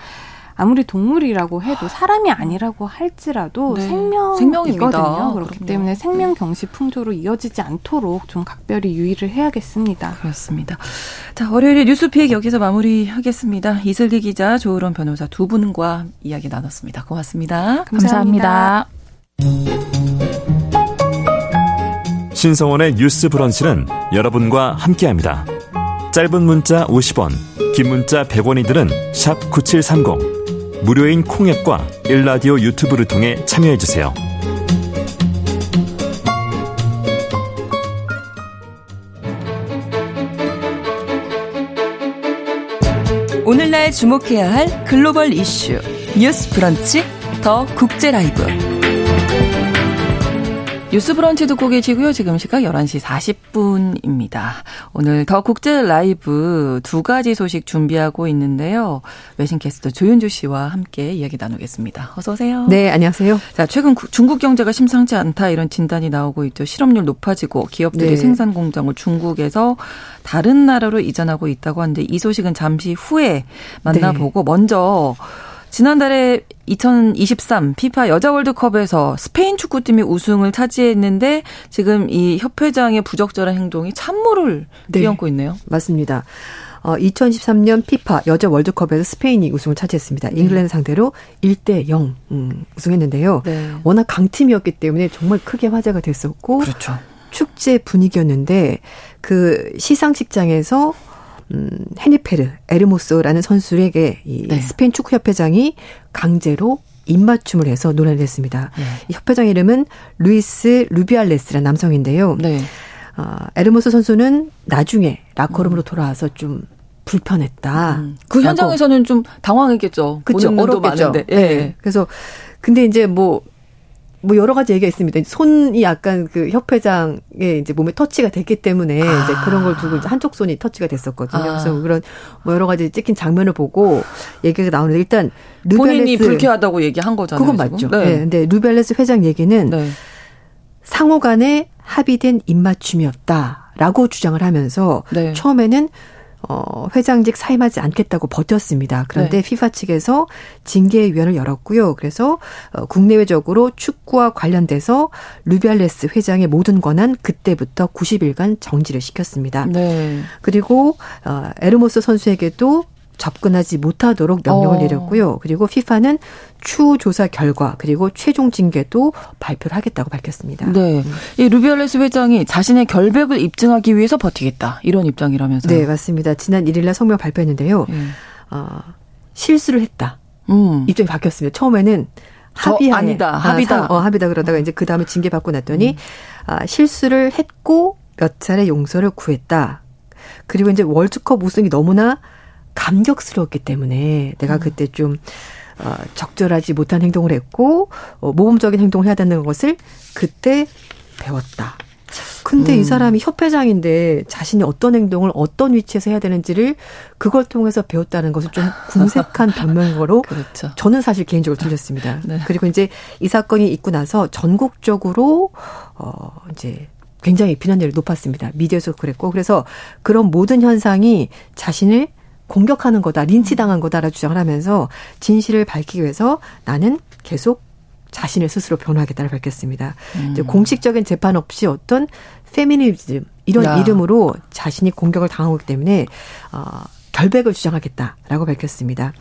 아무리 동물이라고 해도 사람이 아니라고 할지라도 네. 생명이거든요. 그렇기 그럼요. 때문에 생명 경시 풍조로 이어지지 않도록 좀 각별히 유의를 해야겠습니다. 그렇습니다. 자, 월요일에 뉴스픽 여기서 마무리하겠습니다. 이슬기 기자, 조으론 변호사 두 분과 이야기 나눴습니다. 고맙습니다. 감사합니다. 신성원의 뉴스 브런치는 여러분과 함께합니다. 짧은 문자 50원, 긴 문자 100원이들은 9730. 무료인 콩앱과 일라디오 유튜브를 통해 참여해주세요. 오늘날 주목해야 할 글로벌 이슈 뉴스 브런치 더 국제 라이브 뉴스 브런치 듣고 계시고요. 지금 시각 11시 40분입니다. 오늘 더 국제 라이브 두 가지 소식 준비하고 있는데요. 외신 캐스터 조윤주 씨와 함께 이야기 나누겠습니다. 어서 오세요. 네, 안녕하세요. 자, 최근 중국 경제가 심상치 않다 이런 진단이 나오고 있죠. 실업률 높아지고 기업들이 네. 생산 공장을 중국에서 다른 나라로 이전하고 있다고 하는데 이 소식은 잠시 후에 만나보고 네. 먼저 지난달에 2023 피파 여자 월드컵에서 스페인 축구팀이 우승을 차지했는데 지금 이 협회장의 부적절한 행동이 찬물을 네. 끼얹고 있네요. 맞습니다. 어, 2013년 피파 여자 월드컵에서 스페인이 우승을 차지했습니다. 네. 잉글랜드 상대로 1대 0 음, 우승했는데요. 네. 워낙 강팀이었기 때문에 정말 크게 화제가 됐었고 그렇죠. 축제 분위기였는데 그 시상식장에서 음, 헤니페르 에르모소라는 선수에게 이 네. 스페인 축구협회장이 강제로 입맞춤을 해서 논란이 됐습니다. 네. 이 협회장 이름은 루이스 루비알레스라는 남성인데요. 네. 어, 에르모소 선수는 나중에 라커룸으로 음. 돌아와서 좀 불편했다. 음. 그 현장에서는 좀 당황했겠죠. 그렇죠. 어렵겠죠. 많은데. 예. 네. 그래서 근데 이제 뭐 뭐 여러 가지 얘기가 있습니다. 손이 약간 그 협회장의 이제 몸에 터치가 됐기 때문에 아. 이제 그런 걸 두고 이제 한쪽 손이 터치가 됐었거든요. 아. 그래서 그런 뭐 여러 가지 찍힌 장면을 보고 얘기가 나오는데 일단 루벨레스 본인이 불쾌하다고 얘기한 거잖아요. 그건 맞죠. 네. 네. 근데 루벨레스 회장 얘기는 네. 상호 간에 합의된 입맞춤이었다라고 주장을 하면서 네. 처음에는 어, 회장직 사임하지 않겠다고 버텼습니다. 그런데 네. 피파 측에서 징계위원을 열었고요. 그래서 어, 국내외적으로 축구와 관련돼서 루비알레스 회장의 모든 권한 그때부터 90일간 정지를 시켰습니다. 네. 그리고 어, 에르모스 선수에게도 접근하지 못하도록 명령을 어. 내렸고요. 그리고 FIFA는 추후 조사 결과 그리고 최종 징계도 발표를 하겠다고 밝혔습니다. 네. 이 루비알레스 회장이 자신의 결백을 입증하기 위해서 버티겠다. 이런 입장이라면서요. 네, 맞습니다. 지난 1일 날 성명 발표했는데요. 네. 어, 실수를 했다. 음. 입장이 바뀌었습니다. 처음에는 합의 아니다. 합의다. 아, 어, 합의다 그러다가 이제 그 다음에 징계 받고 났더니 음. 아, 실수를 했고 몇 차례 용서를 구했다. 그리고 이제 월드컵 우승이 너무나 감격스러웠기 때문에 내가 음. 그때 좀 어, 적절하지 못한 행동을 했고 어, 모범적인 행동을 해야 되는 것을 그때 배웠다. 근데 음. 이 사람이 협회장인데 자신이 어떤 행동을 어떤 위치에서 해야 되는지를 그걸 통해서 배웠다는 것은 좀 궁색한 변명거로 그렇죠. 저는 사실 개인적으로 들렸습니다. 네. 그리고 이제 이 사건이 있고 나서 전국적으로 어 이제 굉장히 비난율이 높았습니다. 미디어에서 그랬고 그래서 그런 모든 현상이 자신을 공격하는 거다, 린치당한 거다라고 주장을 하면서 진실을 밝히기 위해서 나는 계속 자신을 스스로 변호하겠다를 밝혔습니다. 음. 공식적인 재판 없이 어떤 페미니즘 이런 야. 이름으로 자신이 공격을 당하고 있기 때문에 어, 결백을 주장하겠다라고 밝혔습니다.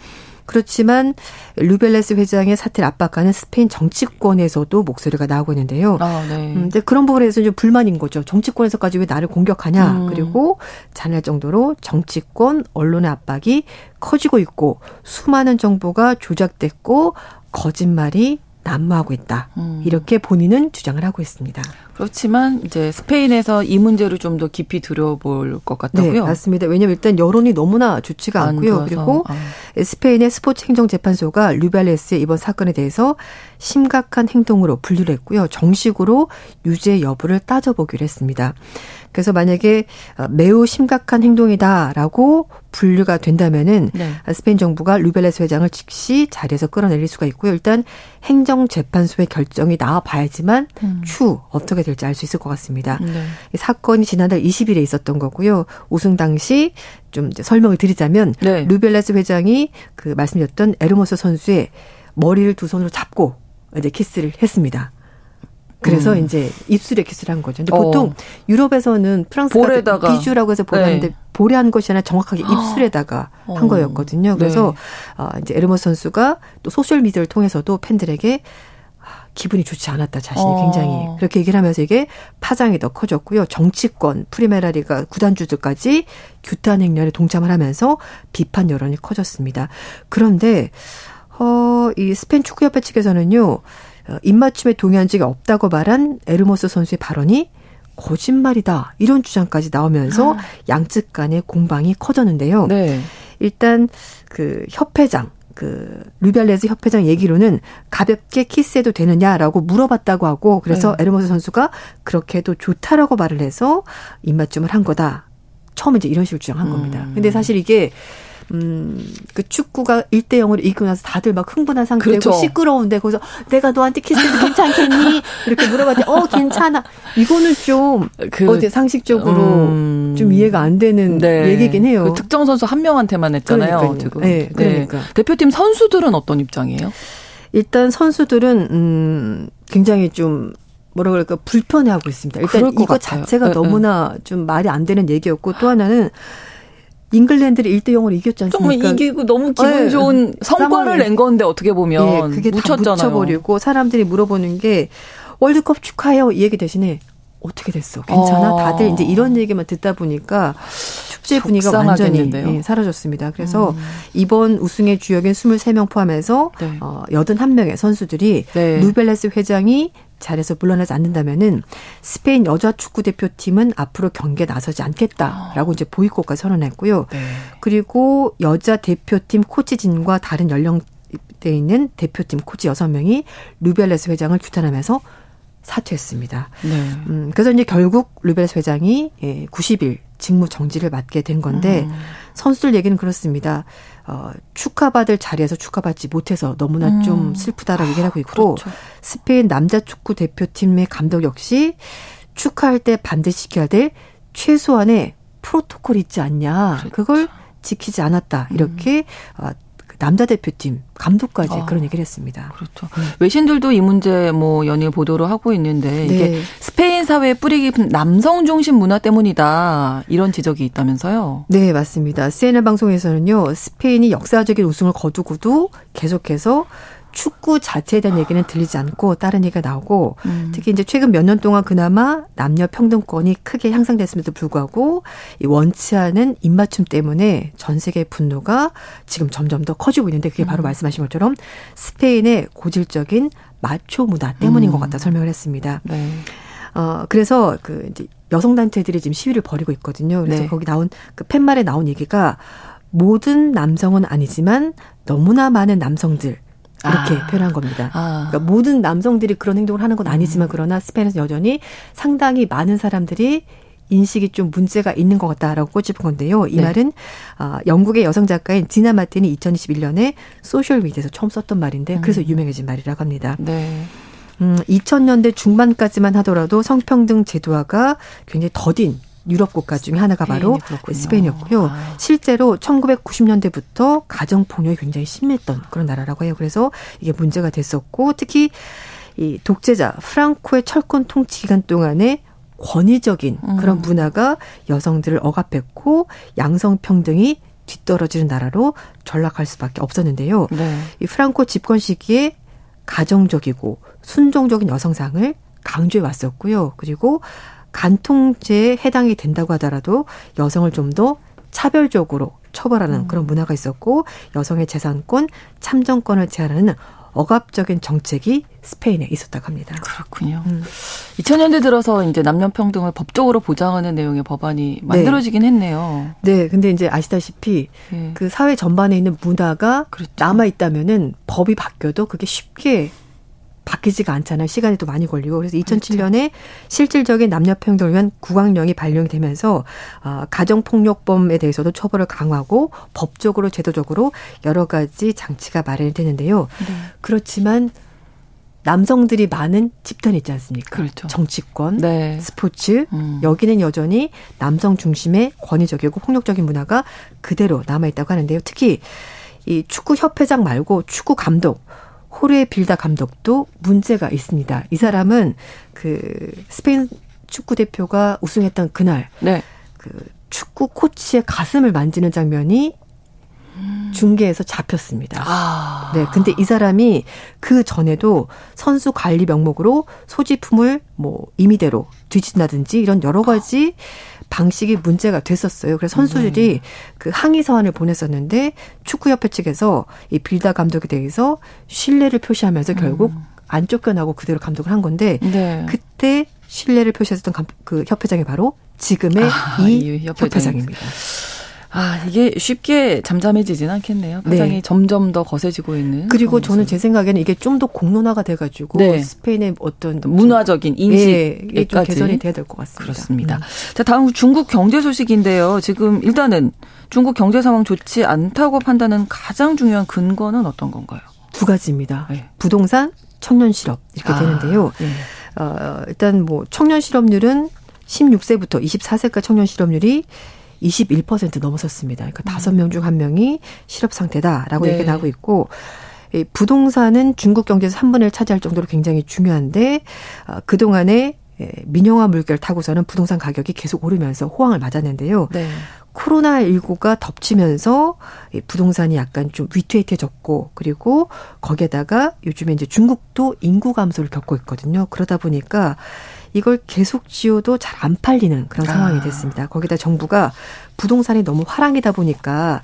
그렇지만 루벨레스 회장의 사태를 압박하는 스페인 정치권에서도 목소리가 나오고 있는데요. 아, 네. 음, 이제 그런 부분에 서 좀 불만인 거죠. 정치권에서까지 왜 나를 공격하냐. 음. 그리고 잔할 정도로 정치권, 언론의 압박이 커지고 있고 수많은 정보가 조작됐고 거짓말이 난무하고 있다. 음. 이렇게 본인은 주장을 하고 있습니다. 그렇지만 이제 스페인에서 이 문제를 좀 더 깊이 들여볼 것 같다고요. 네, 맞습니다. 왜냐하면 일단 여론이 너무나 좋지가 않고요. 그리고 아. 스페인의 스포츠 행정재판소가 류발레스의 이번 사건에 대해서 심각한 행동으로 분류를 했고요. 정식으로 유죄 여부를 따져보기로 했습니다. 그래서 만약에 어, 매우 심각한 행동이다라고 분류가 된다면은 네. 스페인 정부가 루벨레스 회장을 즉시 자리에서 끌어내릴 수가 있고요. 일단 행정재판소의 결정이 나와 봐야지만 음. 추 어떻게 될지 알 수 있을 것 같습니다. 네. 이 사건이 지난달 20일에 있었던 거고요. 우승 당시 좀 설명을 드리자면 네. 루벨레스 회장이 그 말씀드렸던 에르모스 선수의 머리를 두 손으로 잡고 이제 키스를 했습니다. 그래서 음. 이제 입술에 키스를 한 거죠. 근데 보통 어. 유럽에서는 프랑스 볼에다가 bisou라고 해서 보려는데 네. 볼에 한 것이 아니라 정확하게 입술에다가 어. 한 거였거든요. 그래서 네. 어, 이제 에르모 선수가 또 소셜 미디어를 통해서도 팬들에게 아, 기분이 좋지 않았다 자신이 어. 굉장히 그렇게 얘기를 하면서 이게 파장이 더 커졌고요. 정치권 프리메라리가 구단주들까지 규탄 행렬에 동참을 하면서 비판 여론이 커졌습니다. 그런데 어, 이 스페인 축구협회 측에서는요. 어, 입맞춤에 동의한 적이 없다고 말한 에르모스 선수의 발언이 거짓말이다. 이런 주장까지 나오면서 아. 양측 간의 공방이 커졌는데요. 네. 일단 그 협회장 그 루비알레스 협회장 얘기로는 가볍게 키스해도 되느냐라고 물어봤다고 하고 그래서 네. 에르모스 선수가 그렇게 해도 좋다라고 말을 해서 입맞춤을 한 거다. 처음에 이제 이런 식으로 주장한 겁니다. 음. 근데 사실 이게 음, 그 축구가 1대 0으로 이기고 나서 다들 막 흥분한 상태고 그렇죠. 시끄러운데 거기서 내가 너한테 키스해도 괜찮겠니? 이렇게 물어봤더니 어, 괜찮아. 이거는 좀 그, 어제 상식적으로 음, 좀 이해가 안 되는 네. 얘기긴 해요. 그 특정 선수 한 명한테만 했잖아요. 지금. 네, 그러니까. 네. 대표팀 선수들은 어떤 입장이에요? 일단 선수들은 음 굉장히 좀 뭐라 그럴까 불편해하고 있습니다. 일단 이거 같아요. 자체가 네, 너무나 네. 좀 말이 안 되는 얘기였고 또 하나는 잉글랜드를 1대 0으로 이겼지 않습니까? 정말 이기고 너무 기분 네. 좋은 성과를 낸 건데 어떻게 보면 네, 그게 묻혔잖아요. 다 묻혀버리고 사람들이 물어보는 게 월드컵 축하해요 이 얘기 대신에 어떻게 됐어? 괜찮아? 어. 다들 이제 이런 얘기만 듣다 보니까 축제 분위기가 완전히 예, 사라졌습니다. 그래서 음. 이번 우승의 주역인 23명 포함해서 네. 어, 81명의 선수들이 네. 루벨레스 회장이 자리에서 물러나지 않는다면은 스페인 여자 축구 대표팀은 앞으로 경기에 나서지 않겠다라고 이제 보이콧까지 선언했고요. 네. 그리고 여자 대표팀 코치진과 다른 연령대에 있는 대표팀 코치 여섯 명이 루벨레스 회장을 규탄하면서 사퇴했습니다. 네. 음, 그래서 이제 결국 루벨레스 회장이 예, 90일 직무 정지를 맡게 된 건데 음. 선수들 얘기는 그렇습니다. 어, 축하받을 자리에서 축하받지 못해서 너무나 음. 좀 슬프다라고 얘기를 하고 있고 그렇죠. 스페인 남자 축구 대표팀의 감독 역시 축하할 때 반드시 지켜야 될 최소한의 프로토콜이 있지 않냐. 그렇죠. 그걸 지키지 않았다. 이렇게 음. 어, 남자 대표팀 감독까지 아, 그런 얘기를 했습니다. 그렇죠. 네. 외신들도 이 문제 뭐 연일 보도를 하고 있는데 네. 이게 스페인 사회에 뿌리 깊은 남성 중심 문화 때문이다 이런 지적이 있다면서요? 네, 맞습니다. CNN 방송에서는요 스페인이 역사적인 우승을 거두고도 계속해서 축구 자체에 대한 얘기는 들리지 않고 다른 얘기가 나오고 음. 특히 이제 최근 몇 년 동안 그나마 남녀 평등권이 크게 향상됐음에도 불구하고 이 원치 않은 입맞춤 때문에 전 세계 분노가 지금 점점 더 커지고 있는데 그게 바로 음. 말씀하신 것처럼 스페인의 고질적인 마초 문화 때문인 음. 것 같다 설명을 했습니다. 네. 어 그래서 그 이제 여성 단체들이 지금 시위를 벌이고 있거든요. 그래서 네. 거기 나온 그 팻말에 나온 얘기가 모든 남성은 아니지만 너무나 많은 남성들 이렇게 아. 표현한 겁니다. 아. 그러니까 모든 남성들이 그런 행동을 하는 건 아니지만 음. 그러나 스페인에서 여전히 상당히 많은 사람들이 인식이 좀 문제가 있는 것 같다라고 꼬집은 건데요. 이 네. 말은 어, 영국의 여성 작가인 디나 마틴이 2021년에 소셜 미디어에서 처음 썼던 말인데 그래서 음. 유명해진 말이라고 합니다. 네. 음, 2000년대 중반까지만 하더라도 성평등 제도화가 굉장히 더딘 유럽 국가 중에 하나가 바로 그렇군요. 스페인이었고요. 아. 실제로 1990년대부터 가정 폭력이 굉장히 심했던 그런 나라라고 해요. 그래서 이게 문제가 됐었고 특히 이 독재자 프랑코의 철권 통치 기간 동안에 권위적인 음. 그런 문화가 여성들을 억압했고 양성 평등이 뒤떨어지는 나라로 전락할 수밖에 없었는데요. 네. 이 프랑코 집권 시기에 가정적이고 순종적인 여성상을 강조해 왔었고요. 그리고 간통죄에 해당이 된다고 하더라도 여성을 좀 더 차별적으로 처벌하는 음. 그런 문화가 있었고 여성의 재산권, 참정권을 제한하는 억압적인 정책이 스페인에 있었다고 합니다. 그렇군요. 음. 2000년대 들어서 이제 남녀 평등을 법적으로 보장하는 내용의 법안이 네. 만들어지긴 네. 했네요. 네, 근데 이제 아시다시피 네. 그 사회 전반에 있는 문화가 그렇죠. 남아 있다면은 법이 바뀌어도 그게 쉽게 바뀌지가 않잖아요. 시간이 또 많이 걸리고. 그래서 2007년에 그렇죠. 실질적인 남녀 평등을 위한 구강령이 발령이 되면서 어, 가정 폭력범에 대해서도 처벌을 강화하고 법적으로 제도적으로 여러 가지 장치가 마련이 되는데요. 네. 그렇지만 남성들이 많은 집단 있지 않습니까? 그렇죠. 정치권, 네. 스포츠 음. 여기는 여전히 남성 중심의 권위적이고 폭력적인 문화가 그대로 남아 있다고 하는데요. 특히 이 축구 협회장 말고 축구 감독 호르에 빌다 감독도 문제가 있습니다. 이 사람은 그 스페인 축구 대표가 우승했던 그날 네. 그 축구 코치의 가슴을 만지는 장면이 중계에서 잡혔습니다. 아. 네. 근데 이 사람이 그 전에도 선수 관리 명목으로 소지품을 뭐 임의대로 뒤진다든지 이런 여러 가지 방식이 문제가 됐었어요. 그래서 선수들이 네. 그 항의 서한을 보냈었는데 축구협회 측에서 이 빌다 감독에 대해서 신뢰를 표시하면서 결국 음. 안 쫓겨나고 그대로 감독을 한 건데 네. 그때 신뢰를 표시했었던 감, 그 협회장이 바로 지금의 아, 이 협회장. 협회장입니다. 아, 이게 쉽게 잠잠해지진 않겠네요. 파장이 네. 점점 더 거세지고 있는. 그리고 저는 제 생각에는 이게 좀 더 공론화가 돼가지고 네. 스페인의 어떤 문화적인 인식에 네, 좀 개선이 돼야 될 것 같습니다. 그렇습니다. 음. 자, 다음 중국 경제 소식인데요. 지금 일단은 중국 경제 상황 좋지 않다고 판단은 가장 중요한 근거는 어떤 건가요? 두 가지입니다. 네. 부동산, 청년 실업 이렇게 아, 되는데요. 네. 어, 일단 뭐 청년 실업률은 16세부터 24세까지 청년 실업률이 21% 넘어섰습니다. 그러니까 다섯 음. 명중 한 명이 실업 상태다라고 네. 얘기가 나오고 있고 이 부동산은 중국 경제에서 3분의 1 차지할 정도로 굉장히 중요한데 어, 그동안에 예, 민영화 물결 타고서는 부동산 가격이 계속 오르면서 호황을 맞았는데요. 네. 코로나19가 덮치면서 부동산이 약간 좀 위태해졌고 그리고 거기에다가 요즘에 이제 중국도 인구 감소를 겪고 있거든요. 그러다 보니까 이걸 계속 지어도 잘 안 팔리는 그런 상황이 아. 됐습니다. 거기다 정부가 부동산이 너무 화랑이다 보니까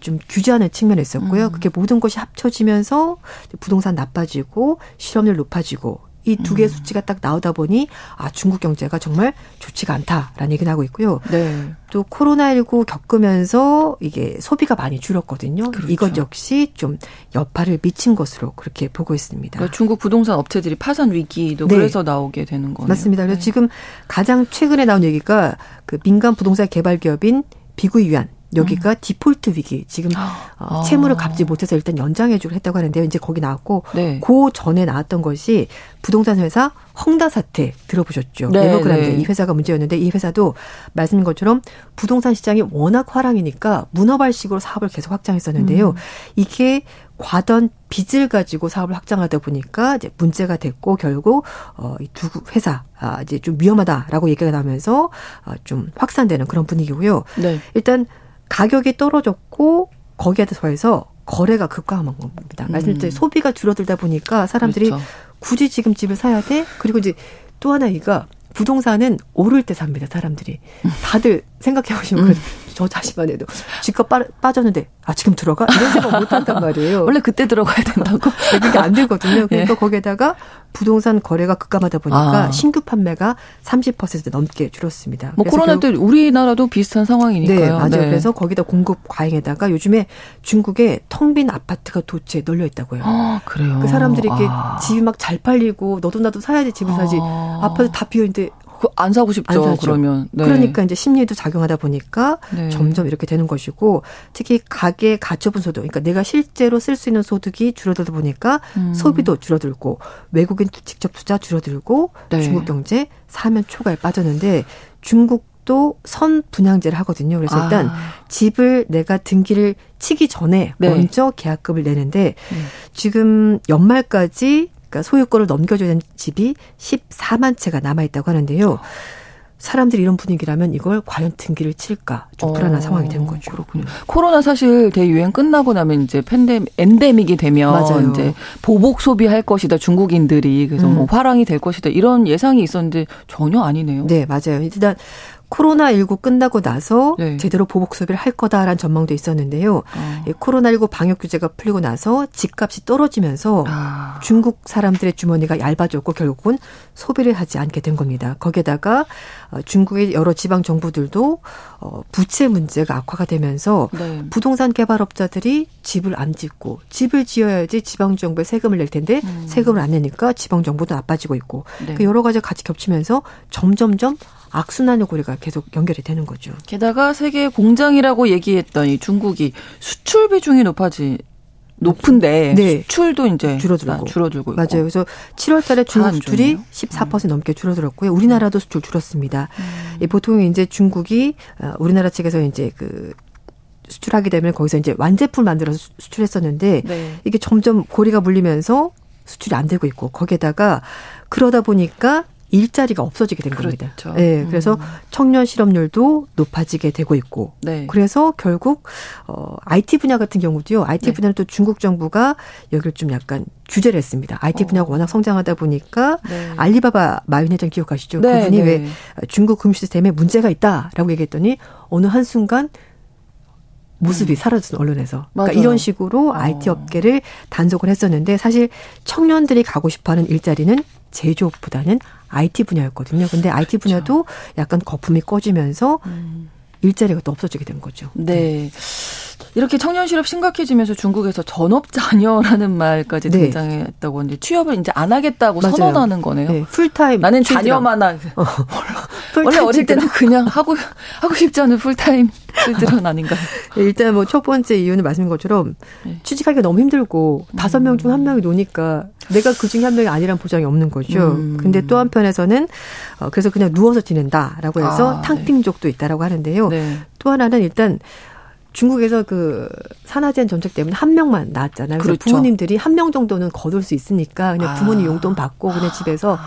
좀 규제하는 측면이 있었고요. 음. 그게 모든 것이 합쳐지면서 부동산 나빠지고 실업률 높아지고 이 두 개의 음. 수치가 딱 나오다 보니 아 중국 경제가 정말 좋지가 않다라는 얘기를 하고 있고요. 네. 또 코로나19 겪으면서 이게 소비가 많이 줄었거든요. 그렇죠. 이것 역시 좀 여파를 미친 것으로 그렇게 보고 있습니다. 그러니까 중국 부동산 업체들이 파산 위기도 네. 그래서 나오게 되는 거네요. 맞습니다. 그래서 네. 지금 가장 최근에 나온 얘기가 그 민간 부동산 개발 기업인 비구이유안 여기가 음. 디폴트 위기 지금 어, 채무를 갚지 못해서 일단 연장해주기로 했다고 하는데요. 이제 거기 나왔고 네. 그 전에 나왔던 것이 부동산 회사 헝다 사태 들어보셨죠? 네, 에버그란드 네. 이 회사가 문제였는데 이 회사도 말씀인 것처럼 부동산 시장이 워낙 화랑이니까 문어발식으로 사업을 계속 확장했었는데요. 음. 이게 과던 빚을 가지고 사업을 확장하다 보니까 이제 문제가 됐고 결국 어이두 회사 아 이제 좀 위험하다라고 얘기가 나면서 어좀 확산되는 그런 분위기고요. 네. 일단 가격이 떨어졌고 거기에 더해서 거래가 급감한 겁니다. 말씀드린 음. 소비가 줄어들다 보니까 사람들이 그렇죠. 굳이 지금 집을 사야 돼? 그리고 이제 또 하나 이가 부동산은 오를 때 삽니다, 사람들이. 다들 생각해 보시면 음. 저 자신만 해도 집값 빠, 빠졌는데 아 지금 들어가 이런 생각 못 한단 말이에요. 원래 그때 들어가야 된다고. 네, 그게 안 되거든요. 그러니까 네. 거기에다가 부동산 거래가 급감하다 보니까 아. 신규 판매가 30% 넘게 줄었습니다. 뭐 코로나 때 우리나라도 비슷한 상황이니까요. 네, 맞아요. 네. 그래서 거기다 공급 과잉에다가 요즘에 중국에 텅 빈 아파트가 도처에 널려 있다고요. 아, 그래요. 그 사람들이 이렇게 아. 집이 막 잘 팔리고 너도 나도 사야지 집을 사지. 아. 아파트 다 비어 있는데 안 사고 싶죠. 안 그러면 네. 그러니까 이제 심리도 작용하다 보니까 네. 점점 이렇게 되는 것이고 특히 가계 가처분 소득, 그러니까 내가 실제로 쓸 수 있는 소득이 줄어들다 보니까 음. 소비도 줄어들고 외국인 직접 투자 줄어들고 네. 중국 경제 사면 초과에 빠졌는데 중국 또선 분양제를 하거든요. 그래서 아. 일단 집을 내가 등기를 치기 전에 네. 먼저 계약금을 내는데 음. 지금 연말까지 그러니까 소유권을 넘겨줘야 되는 집이 14만 채가 남아 있다고 하는데요. 사람들이 이런 분위기라면 이걸 과연 등기를 칠까 좀 어, 불안한 상황이 된 거죠. 그렇군요. 코로나 사실 대유행 끝나고 나면 이제 팬데믹 엔데믹이 되면 맞아요. 이제 보복 소비할 것이다 중국인들이 그래서 뭐 음. 뭐 화랑이 될 것이다 이런 예상이 있었는데 전혀 아니네요. 네 맞아요. 일단 코로나19 끝나고 나서 네. 제대로 보복 소비를 할 거다라는 전망도 있었는데요. 어. 코로나19 방역 규제가 풀리고 나서 집값이 떨어지면서 아. 중국 사람들의 주머니가 얇아졌고 결국은 소비를 하지 않게 된 겁니다. 거기에다가 어, 중국의 여러 지방 정부들도 어, 부채 문제가 악화가 되면서 네. 부동산 개발업자들이 집을 안 짓고 집을 지어야지 지방 정부에 세금을 낼 텐데 음. 세금을 안 내니까 지방 정부도 나빠지고 있고 네. 그 여러 가지가 같이 겹치면서 점점점 악순환의 고리가 계속 연결이 되는 거죠. 게다가 세계 공장이라고 얘기했던 이 중국이 수출 비중이 높아지 높은데 네. 수출도 이제 줄어들고 줄어들고 맞아요. 그래서 7월달에 중국 수출이 14% 음. 넘게 줄어들었고요. 우리나라도 수출 줄었습니다. 음. 보통 이제 중국이 어, 우리나라 측에서 이제 그 수출하게 되면 거기서 이제 완제품 만들어서 수출했었는데 네. 이게 점점 고리가 물리면서 수출이 안 되고 있고 거기에다가 그러다 보니까 일자리가 없어지게 된 겁니다. 그렇죠. 네, 그래서 음. 청년 실업률도 높아지게 되고 있고, 네. 그래서 결국 어 IT 분야 같은 경우도요. IT 네. 분야는 또 중국 정부가 여기를 좀 약간 규제를 했습니다. IT 분야가 어. 워낙 성장하다 보니까 네. 알리바바 마윈 회장 기억하시죠? 네, 그분이 네. 왜 중국 금융 시스템에 문제가 있다라고 얘기했더니 어느 한 순간 모습이 음. 사라진 언론에서. 그러니까 이런 식으로 어. IT 업계를 단속을 했었는데 사실 청년들이 가고 싶어 하는 일자리는 제조업보다는 IT 분야였거든요. 근데 IT 분야도 그렇죠. 약간 거품이 꺼지면서 음. 일자리가 또 없어지게 된 거죠. 네. 이렇게 청년 실업 심각해지면서 중국에서 전업 자녀라는 말까지 네. 등장했다고 하는데 취업을 이제 안 하겠다고 맞아요. 선언하는 거네요. 네. 풀타임. 나는 자녀만 하. 어. 원래 어릴 때는 그냥 하고 하고 싶지 않은 풀타임 필드런 아닌가요? 네, 일단 뭐 첫 번째 이유는 말씀인 것처럼 네. 취직하기가 너무 힘들고 다섯 명 중 한 명이 노니까 내가 그 중에 한 명이 아니란 보장이 없는 거죠. 음. 근데 또 한편에서는 어 그래서 그냥 누워서 지낸다라고 해서 아, 네. 탕핑족도 있다라고 하는데요. 네. 또 하나는 일단 중국에서 그 산하제한 정책 때문에 한 명만 나왔잖아요. 그래서 그렇죠. 부모님들이 한 명 정도는 거둘 수 있으니까 그냥 부모님 아. 용돈 받고 그냥 집에서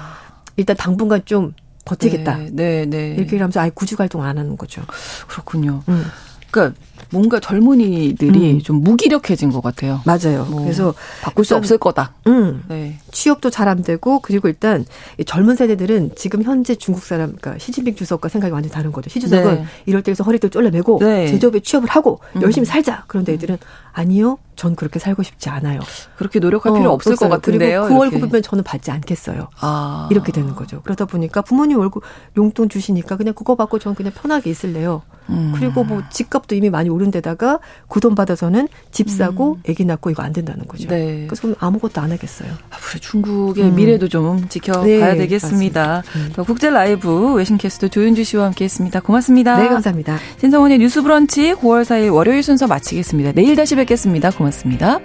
일단 당분간 좀 버티겠다. 네, 네, 네. 이렇게 하면서 아예 구직 활동 안 하는 거죠. 그렇군요. 음. 그러니까 뭔가 젊은이들이 음. 좀 무기력해진 것 같아요. 맞아요. 뭐 그래서 바꿀 수 없을 거다. 음. 네. 취업도 잘 안 되고 그리고 일단 젊은 세대들은 지금 현재 중국 사람, 그러니까 시진핑 주석과 생각이 완전 히 다른 거죠. 시 주석은 네. 이럴 때에서 허리를 쫄려매고 네. 제조업에 취업을 하고 음. 열심히 살자. 그런데 애들은 아니요. 전 그렇게 살고 싶지 않아요. 그렇게 노력할 어, 필요 없을 없어요. 것 같은데요. 그리고 그 월급이면 저는 받지 않겠어요. 아. 이렇게 되는 거죠. 그러다 보니까 부모님 월급 용돈 주시니까 그냥 그거 받고 저는 그냥 편하게 있을래요. 음. 그리고 뭐 집값도 이미 많이 오른 데다가 그 돈 받아서는 집 사고 음. 아기 낳고 이거 안 된다는 거죠. 네. 그래서 그럼 아무것도 안 하겠어요. 앞으로 중국의 음. 미래도 좀 지켜봐야 네, 되겠습니다. 음. 국제 라이브 외신캐스트 조윤주 씨와 함께했습니다. 고맙습니다. 네, 감사합니다. 신성원의 뉴스브런치 9월 4일 월요일 순서 마치겠습니다. 내일 다시 뵙겠습니다. 고맙습니다.